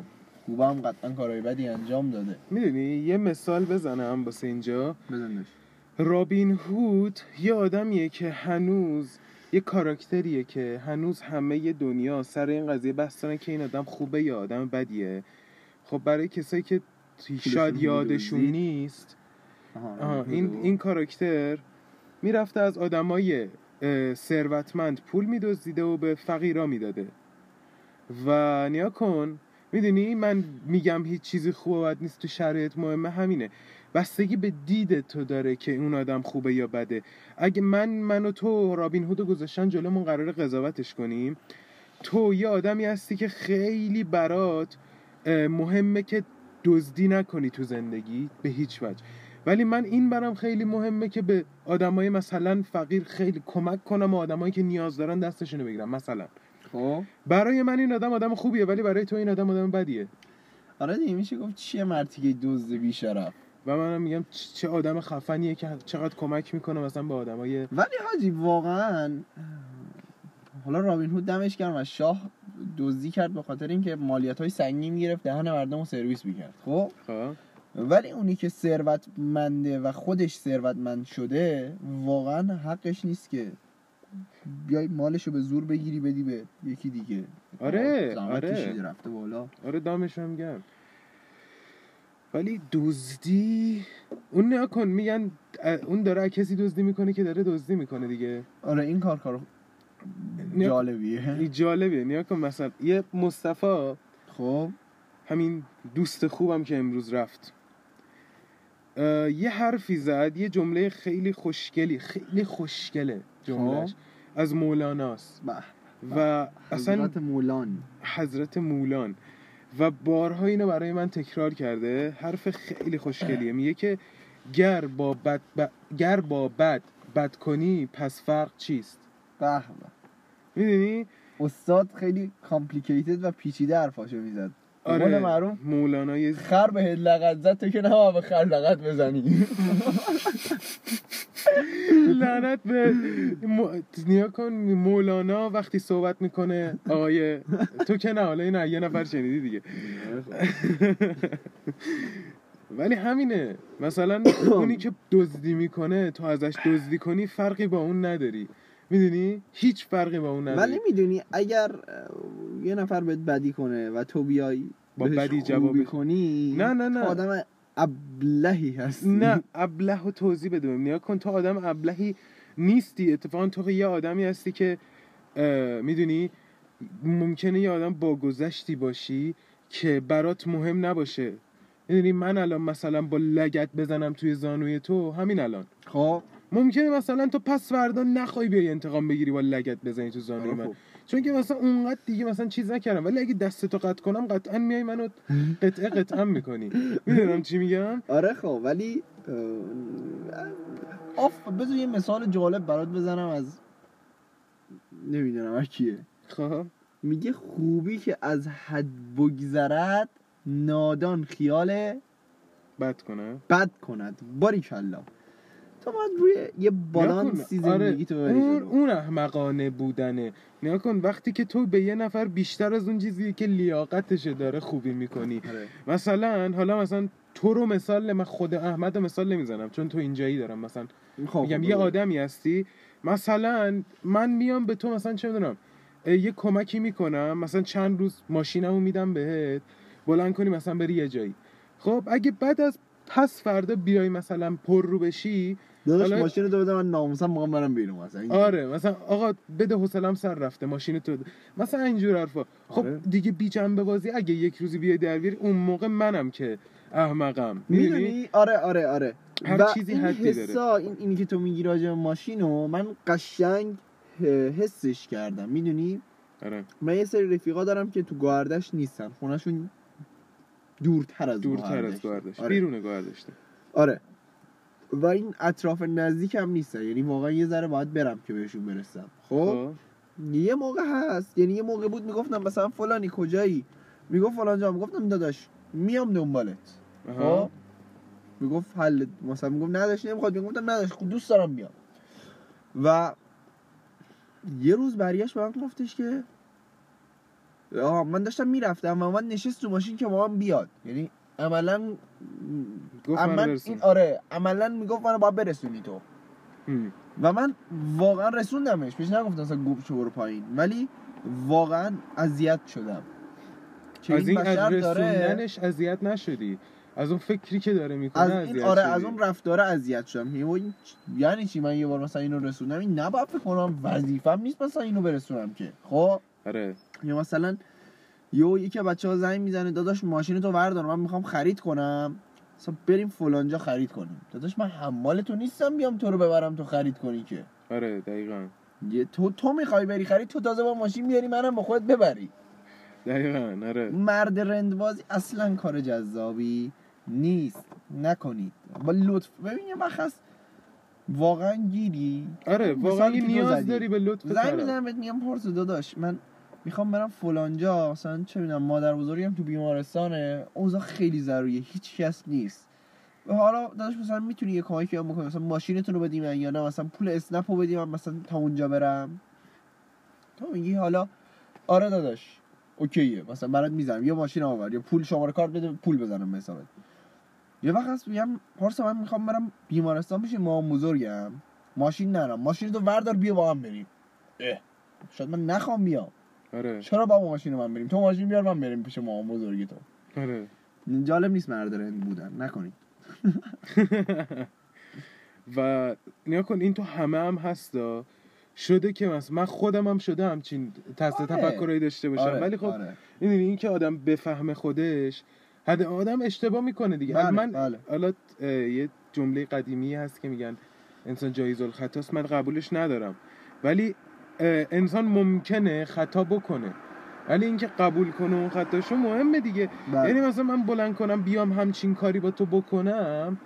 خوبه هم قطعا کارهای بدی انجام داده. می‌دونی یه مثال بزنم واسه اینجا. بزنش رابین هود یه آدمیه که هنوز یه کاراکتریه که هنوز همه دنیا سر این قضیه بحث دارن که این آدم خوبه یا آدم بدیه. خب برای کسایی که شاید یادشون. نیست آها، این این کاراکتر می‌رفته از آدمای ثروتمند پول میدزدیده و به فقیرا می‌داده. و نیا کن می‌دونی؟ من میگم هیچ چیزی خوب و بد نیست تو شرایط مهمه همینه. بستگی به دید تو داره که اون آدم خوبه یا بده. اگه من من و تو رابین هودو گذاشتن جلومون قرار قضاوتش کنیم. تو یه آدمی هستی که خیلی برات مهمه که دزدی نکنی تو زندگی به هیچ وجه. ولی من این برام خیلی مهمه که به آدمای مثلا فقیر خیلی کمک کنم و آدمایی که نیاز دارن دستشونو بگیرم مثلا. خب. برای من این آدم آدم خوبیه ولی برای تو این آدم آدم بدیه. آره دیگه میشه گفت چیه مرتی که دزد بیشرف؟ و منم میگم چه آدم خفنیه که چقدر کمک می‌کنه مثلا به آدمای ولی حاجی واقعا حالا رابین هود دمش گرم از شاه دزدی کرد به خاطر اینکه مالیات های سنگین می‌گرفت دهن مردم رو سرویس می‌کرد خب؟ خب. ولی اونی که ثروتمنده و خودش ثروتمند شده واقعا حقش نیست که بیای مالش رو به زور بگیری بدی به یکی دیگه. آره، آره. رفته بالا. آره دامش هم گرم. ولی دزدی اون نیا کن میگن اون داره کسی دزدی می‌کنه که داره دزدی می‌کنه دیگه. آره این کار کار نه. جالبیه. این جالبه نیا کن مثلا یه مصطفی خب. همین دوست خوبم که امروز رفت. یه حرفی زد یه جمله خیلی خوشگلی خیلی خوشگله جملهش از مولاناست. و اصلا حضرت مولان. حضرت مولان. و بارها اینو برای من تکرار کرده حرف خیلی خوشگلیه. میگه که گر با بد, ب- گر با بد بد کنی پس فرق چیست؟ به. می‌دونی؟ استاد خیلی کامپلیکیتد و پیچیده حرفاشو می‌زد. آره معروف مولانا یه خر به لغت زد تو که نه به خر لغت بزنی. لعنت به م... نیا کن مولانا وقتی صحبت می‌کنه آقای تو که نه حالا اینو یه نفر شنیدی دیگه. ولی همینه. مثلا اونی که دزدی می‌کنه تو ازش دزدی کنی فرقی با اون نداری. می‌دونی؟ هیچ فرقی با اون نداری. ولی می‌دونی اگر یه نفر بهت بدی کنه و تو بیای با بدی جواب کنی نه، نه، نه. آدم ابلهی هستی؟ نه ابله و توضیح بده نیا کن تو آدم ابلهی نیستی. اتفاقا تو یه آدمی هستی که می‌دونی ممکنه یه آدم با گذشتی باشی که برات مهم نباشه. می‌دونی من الان مثلا با لگت بزنم توی زانوی تو همین الان. خب. ممکنه مثلا تو پس فردا نخوای بیای انتقام بگیری با لگت بزنی تو زانوی آره من. خب. چون که مثلا اونقدر دیگه مثلا چیز نکردم. ولی اگه دستتو قطع کنم قطعا میای منو قطعه قطعه می‌کنی. می‌دونم چی میگم؟ آره خب ولی آف بذار یه مثال جالب برات بزنم از نمی‌دونم از کیه. خب. میگه خوبی که از حد بگذرد نادان خیال بد کنه. بد کند. باری کلا تو باید روی یه بالانسی کن. آره، زندگی تو بری اون. اون احمقانه بودنه. نیا کن. وقتی که تو به یه نفر بیشتر از اون چیزی که لیاقتشه داره خوبی می‌کنی. آره. مثلا حالا مثلا تو رو مثال من خود احمد رو مثال نمی‌زنم. چون تو اینجایی دارم. مثلا خب، میگم خب، یه بگو. آدمی هستی. مثلا من میام به تو مثلا چه می‌دونم یه کمکی می‌کنم. مثلا چند روز ماشینمو میدم بهت. بلند کنی مثلا بری یه جایی. خب اگه بعد از پس فردا بیای مثلا پر رو بشی داداش ماشین تو بده من ناموسم موقع برم بیرون مثلا. آره مثلا آقا بده حوصلم سر رفته ماشین تو بده. مثلا اینجور حرفا. خب آره. دیگه بی جنبه بازی اگه یک روزی بیای در بیاری اون موقع منم که احمقم. می‌دونی؟ آره آره آره. هر و چیزی این حدی داره. حسا این اینی که تو میگی راجع ماشینو من قشنگ حسش کردم. می‌دونی؟ آره. من یه سری رفیقا دارم که تو گاردش نیستن. خونهشون دورتر از دورتر از. گاردش. آره. بیرون گاردشته آره. و این اطراف نزدیک هم نیستن. یعنی واقعا یه ذره باید برم که بهشون برسم. خب؟ خب. یه موقع هست. یعنی یه موقع بود می‌گفتم مثلا فلانی کجایی؟ می‌گفت فلان جا. می‌گفتم داداش میام دنبالت. خب؟ می‌گفت حل. مثلا می‌گفت نداشت نمی‌خواد. می‌گفتم نداشت خب دوست دارم بیام. و یه روز برگشت به من گفتش که آها من داشتم می‌رفتم و من نشست تو ماشین که با من بیاد. یعنی عملا عملاً. این آره عملا می‌گفت منو باید برسونی تو. و من واقعا رسوندمش پیش نگفتم مثلا گوب شو برو پایین. ولی واقعا اذیت شدم. که از این از بشر داره رسوندنش اذیت نشدی. از اون فکری که داره می‌کنه از این آره شدی. از اون رفتاره اذیت شدم. یعنی این یعنی چی؟ من یه بار مثلا اینو رسوندم این نباید فکر کنم وظیفم نیست مثلا اینو برسونم که. خب؟ آره. یا مثلا یو یکی بچه ها زنگ می‌زنه داداش ماشین تو بردار من می‌خوام خرید کنم. مثلا بریم فلانجا خرید کنیم. داداش من حمال تو نیستم بیام تو رو ببرم تو خرید کنی که. آره دقیقا. یه تو تو می‌خوای بری خرید تو تازه با ماشین بیاری منم با خودت ببری. دقیقا آره. مرد رندبازی اصلا کار جذابی نیست. نکنید. با لطف. ببین هست واقعا گیری. آره واقعا نیاز. داری به لطف زنگ. می‌زنم بهت میگم پارسا داداش من می‌خوام برم فلانجا مثلا چه می‌دونم مادر بزرگم تو بیمارستانه اوضاع خیلی ضروریه هیچ کس نیست. و حالا داداش مثلا می‌تونی یه کمکی هم بکنی مثلا ماشینتون رو بدیم یا نه مثلا پول اسنپ رو بدیم من مثلا تا اونجا برم. تو میگی حالا آره داداش اوکیه مثلا برات می‌زنم یا ماشین آور یا پول شماره کارت بده پول بزنم حسابت. یه وقت هست میگم پارسا من می‌خوام برم بیمارستان پیش مام بزرگم ماشین نرم ماشین تو وردار بیا با هم بریم. شاید من نخوام بیام. آره. چرا با ماشین من بریم؟ تو ماشین بیار من بریم پیش مام بزرگی تو آره. جالب نیست مرد رند بودن. نکنید. و نیا کن این تو همه هم هستا شده که مثلا من خودم هم شده همچین تست آره. تفکرایی داشته باشم. آره، ولی خب آره. این که آدم بفهمه خودش حد آدم اشتباه می‌کنه دیگه. بله، من بله. حالا یه جمله قدیمی هست که میگن انسان جایز الخطاست من قبولش ندارم. ولی انسان ممکنه خطا بکنه. ولی اینکه قبول کنه اون خطاشو مهمه دیگه. بله. یعنی مثلا من بلند کنم بیام همچین کاری با تو بکنم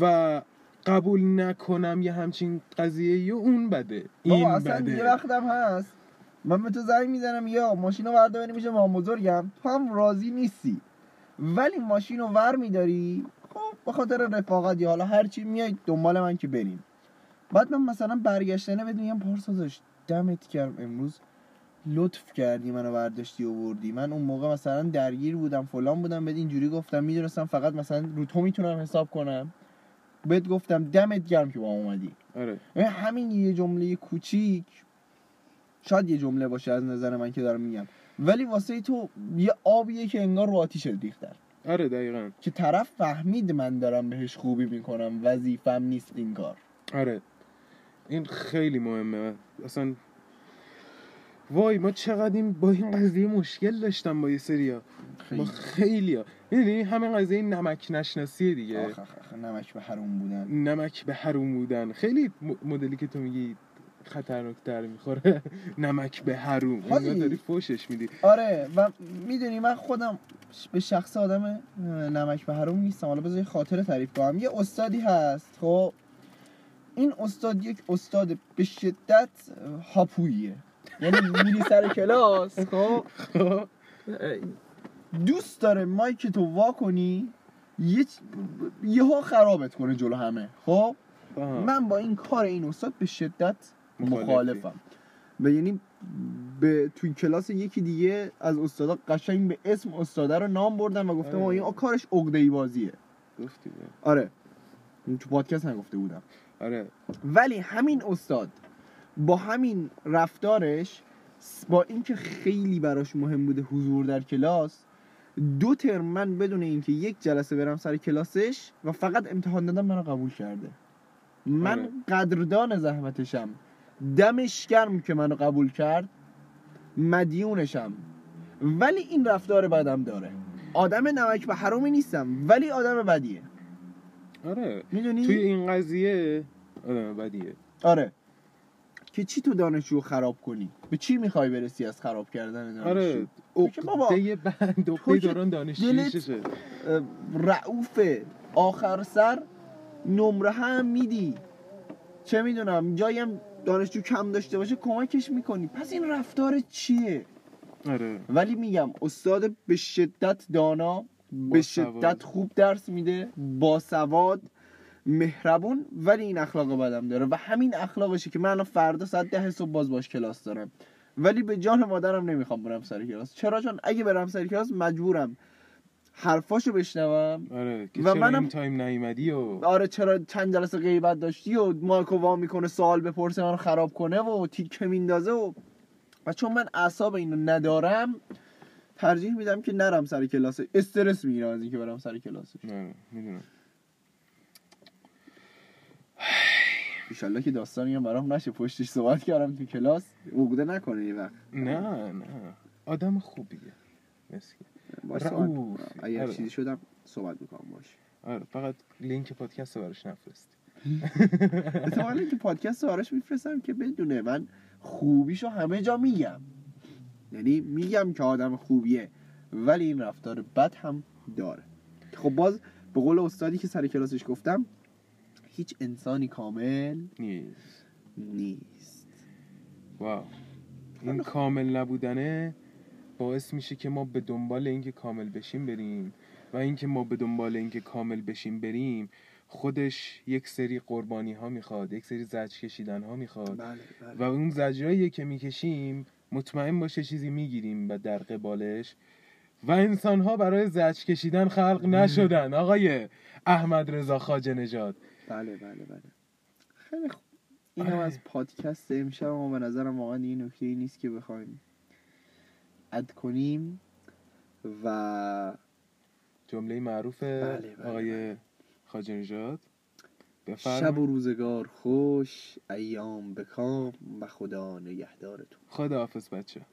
و قبول نکنم یه همچین قضیه و اون بده. این اصلا بده. یه وقتم هست. من به تو زنگ می‌زنم یا ماشین رو ورده میشه مام بزرگم. تو هم راضی نیستی. ولی ماشین رو ور میداری خب به خاطر رفاقت یا حالا هرچی میای دنبال من که بریم. بعد من مثلا برگشتنه بهت میگم پارسا داشت. دمت کردم امروز. لطف کردی منو برداشتی و بردی من اون موقع مثلا درگیر بودم فلان بودم بهت اینجوری گفتم می‌دونستم فقط مثلا رو تو می‌تونم حساب کنم. بهت گفتم دمت گرم که با هم اومدی. آره. ببین همین یه جمله کوچیک. شاید یه جمله باشه از نظر من که دارم میگم. ولی واسه تو یه آبیه که انگار رو آتیش ریختن آره دقیقا. که طرف فهمید من دارم بهش خوبی می‌کنم وظیفم نیست این کار. آره. این خیلی مهمه. اصلا وای ما چقدر این با این قضیه مشکل داشتم با یه سریا. با خیلی. خیلی. ها می‌دونی همین قضیه نمک نشناسیه دیگه. آخ آخ آخ نمک به حروم بودن. نمک به حروم بودن. خیلی مدلی که تو میگی خطرناکتر می‌خوره. نمک به حروم. انگار داری فوشش میدی. آره و می‌دونی من خودم به شخص آدم نمک به حروم نیستم. حالا بذار یه خاطره تعریف کنم. یه استادی هست خب؟ این استاد یک استاد به شدت هاپوییه یعنی میری سر کلاس خب دوست داره مایک تو وا کنی یه یهو خرابت کنه جلو همه خب. من با این کار این استاد به شدت. مخالفم و یعنی به توی کلاس یکی دیگه از استادا قشنگ به اسم استاده رو نام بردم و گفتم آره. این کارش عقده ای بازیه گفتی. آره تو پادکست نگفته بودم آره. ولی همین استاد با همین رفتارش با اینکه خیلی براش مهم بوده حضور در کلاس دو ترم من بدون اینکه یک جلسه برم سر کلاسش و فقط امتحان دادم منو قبول کرده. من آره. قدردان زحمتشم. دمش گرم که منو قبول کرد مدیونشم. ولی این رفتار بدم داره. آدم نمک به حرومی نیستم ولی آدم بدیه. آره. می‌دونی؟ توی این قضیه آدم بدیه. آره. که چی تو دانشجو خراب کنی؟ به چی می‌خوای برسی از خراب کردن دانشجو؟ آره. عقده بند عقده دوران دانشجویی اه، رعوف آخر سر نمره هم میدی. چه می‌دونم جایی هم دانشجو کم داشته باشه کمکش می‌کنی. پس این رفتار چیه؟ آره. ولی میگم استاد به شدت دانا به. شدت خوب درس میده با سواد مهربون ولی این اخلاق بدم داره و همین اخلاقشه که من فردا ساعت ده صبح باز باش کلاس دارم. ولی به جان مادرم نمی‌خوام برم سر کلاس. چرا؟ چون اگه برم سر کلاس مجبورم. حرفاشو بشنوم آره که و منم- این time نیومدی و؟ آره چرا چند جلسه غیبت داشتی و mic و وا می‌کنه سوال بپرسه منو خراب کنه و تیکه میندازه و و چون من اعصاب اینو ندارم ترجیح میدم که نرم سر کلاس استرس می‌گیرم از اینکه برم سر کلاس آره می‌دونم. ایشالله که داستانی هم برام نشه. پشتش صحبت کردم تو کلاس. عقده نکنه یه وقت. نه نه. آدم خوبیه. مسکین رعوف. اگر. چیزی شدم صحبت می‌کنم باش آره فقط لینک پادکست رو براش نفرستی اتفاقا که پادکست رو براش میفرستم که بدونه من خوبیشو همه جا میگم. یعنی میگم که آدم خوبیه ولی این رفتار بد هم داره. خب باز به قول استادی که سر کلاسش گفتم هیچ انسانی کامل نیست. نیست. واو. این کامل نبودنه باعث میشه که ما به دنبال اینکه کامل بشیم بریم و اینکه ما به دنبال اینکه کامل بشیم بریم خودش یک سری قربانی ها می‌خواد یک سری زجر کشیدن ها می‌خواد. بله و اون زجرهایی که می‌کشیم مطمئن باشه چیزی می‌گیریم و در قبالش. و انسان ها برای زجر کشیدن خلق نشدن. آقای احمد رضا خواجه نژاد. بله بله بله. خیلی خوب. این هم آره. از پادکست امشب اما به نظرم واقعا این نکته ای نیست که بخوایم اد کنیم و جمله معروف بله، بله، آقای خواجه نژاد. شب و روزگار خوش ایام بکام و خدا نگهدارتون. خداحافظ بچه.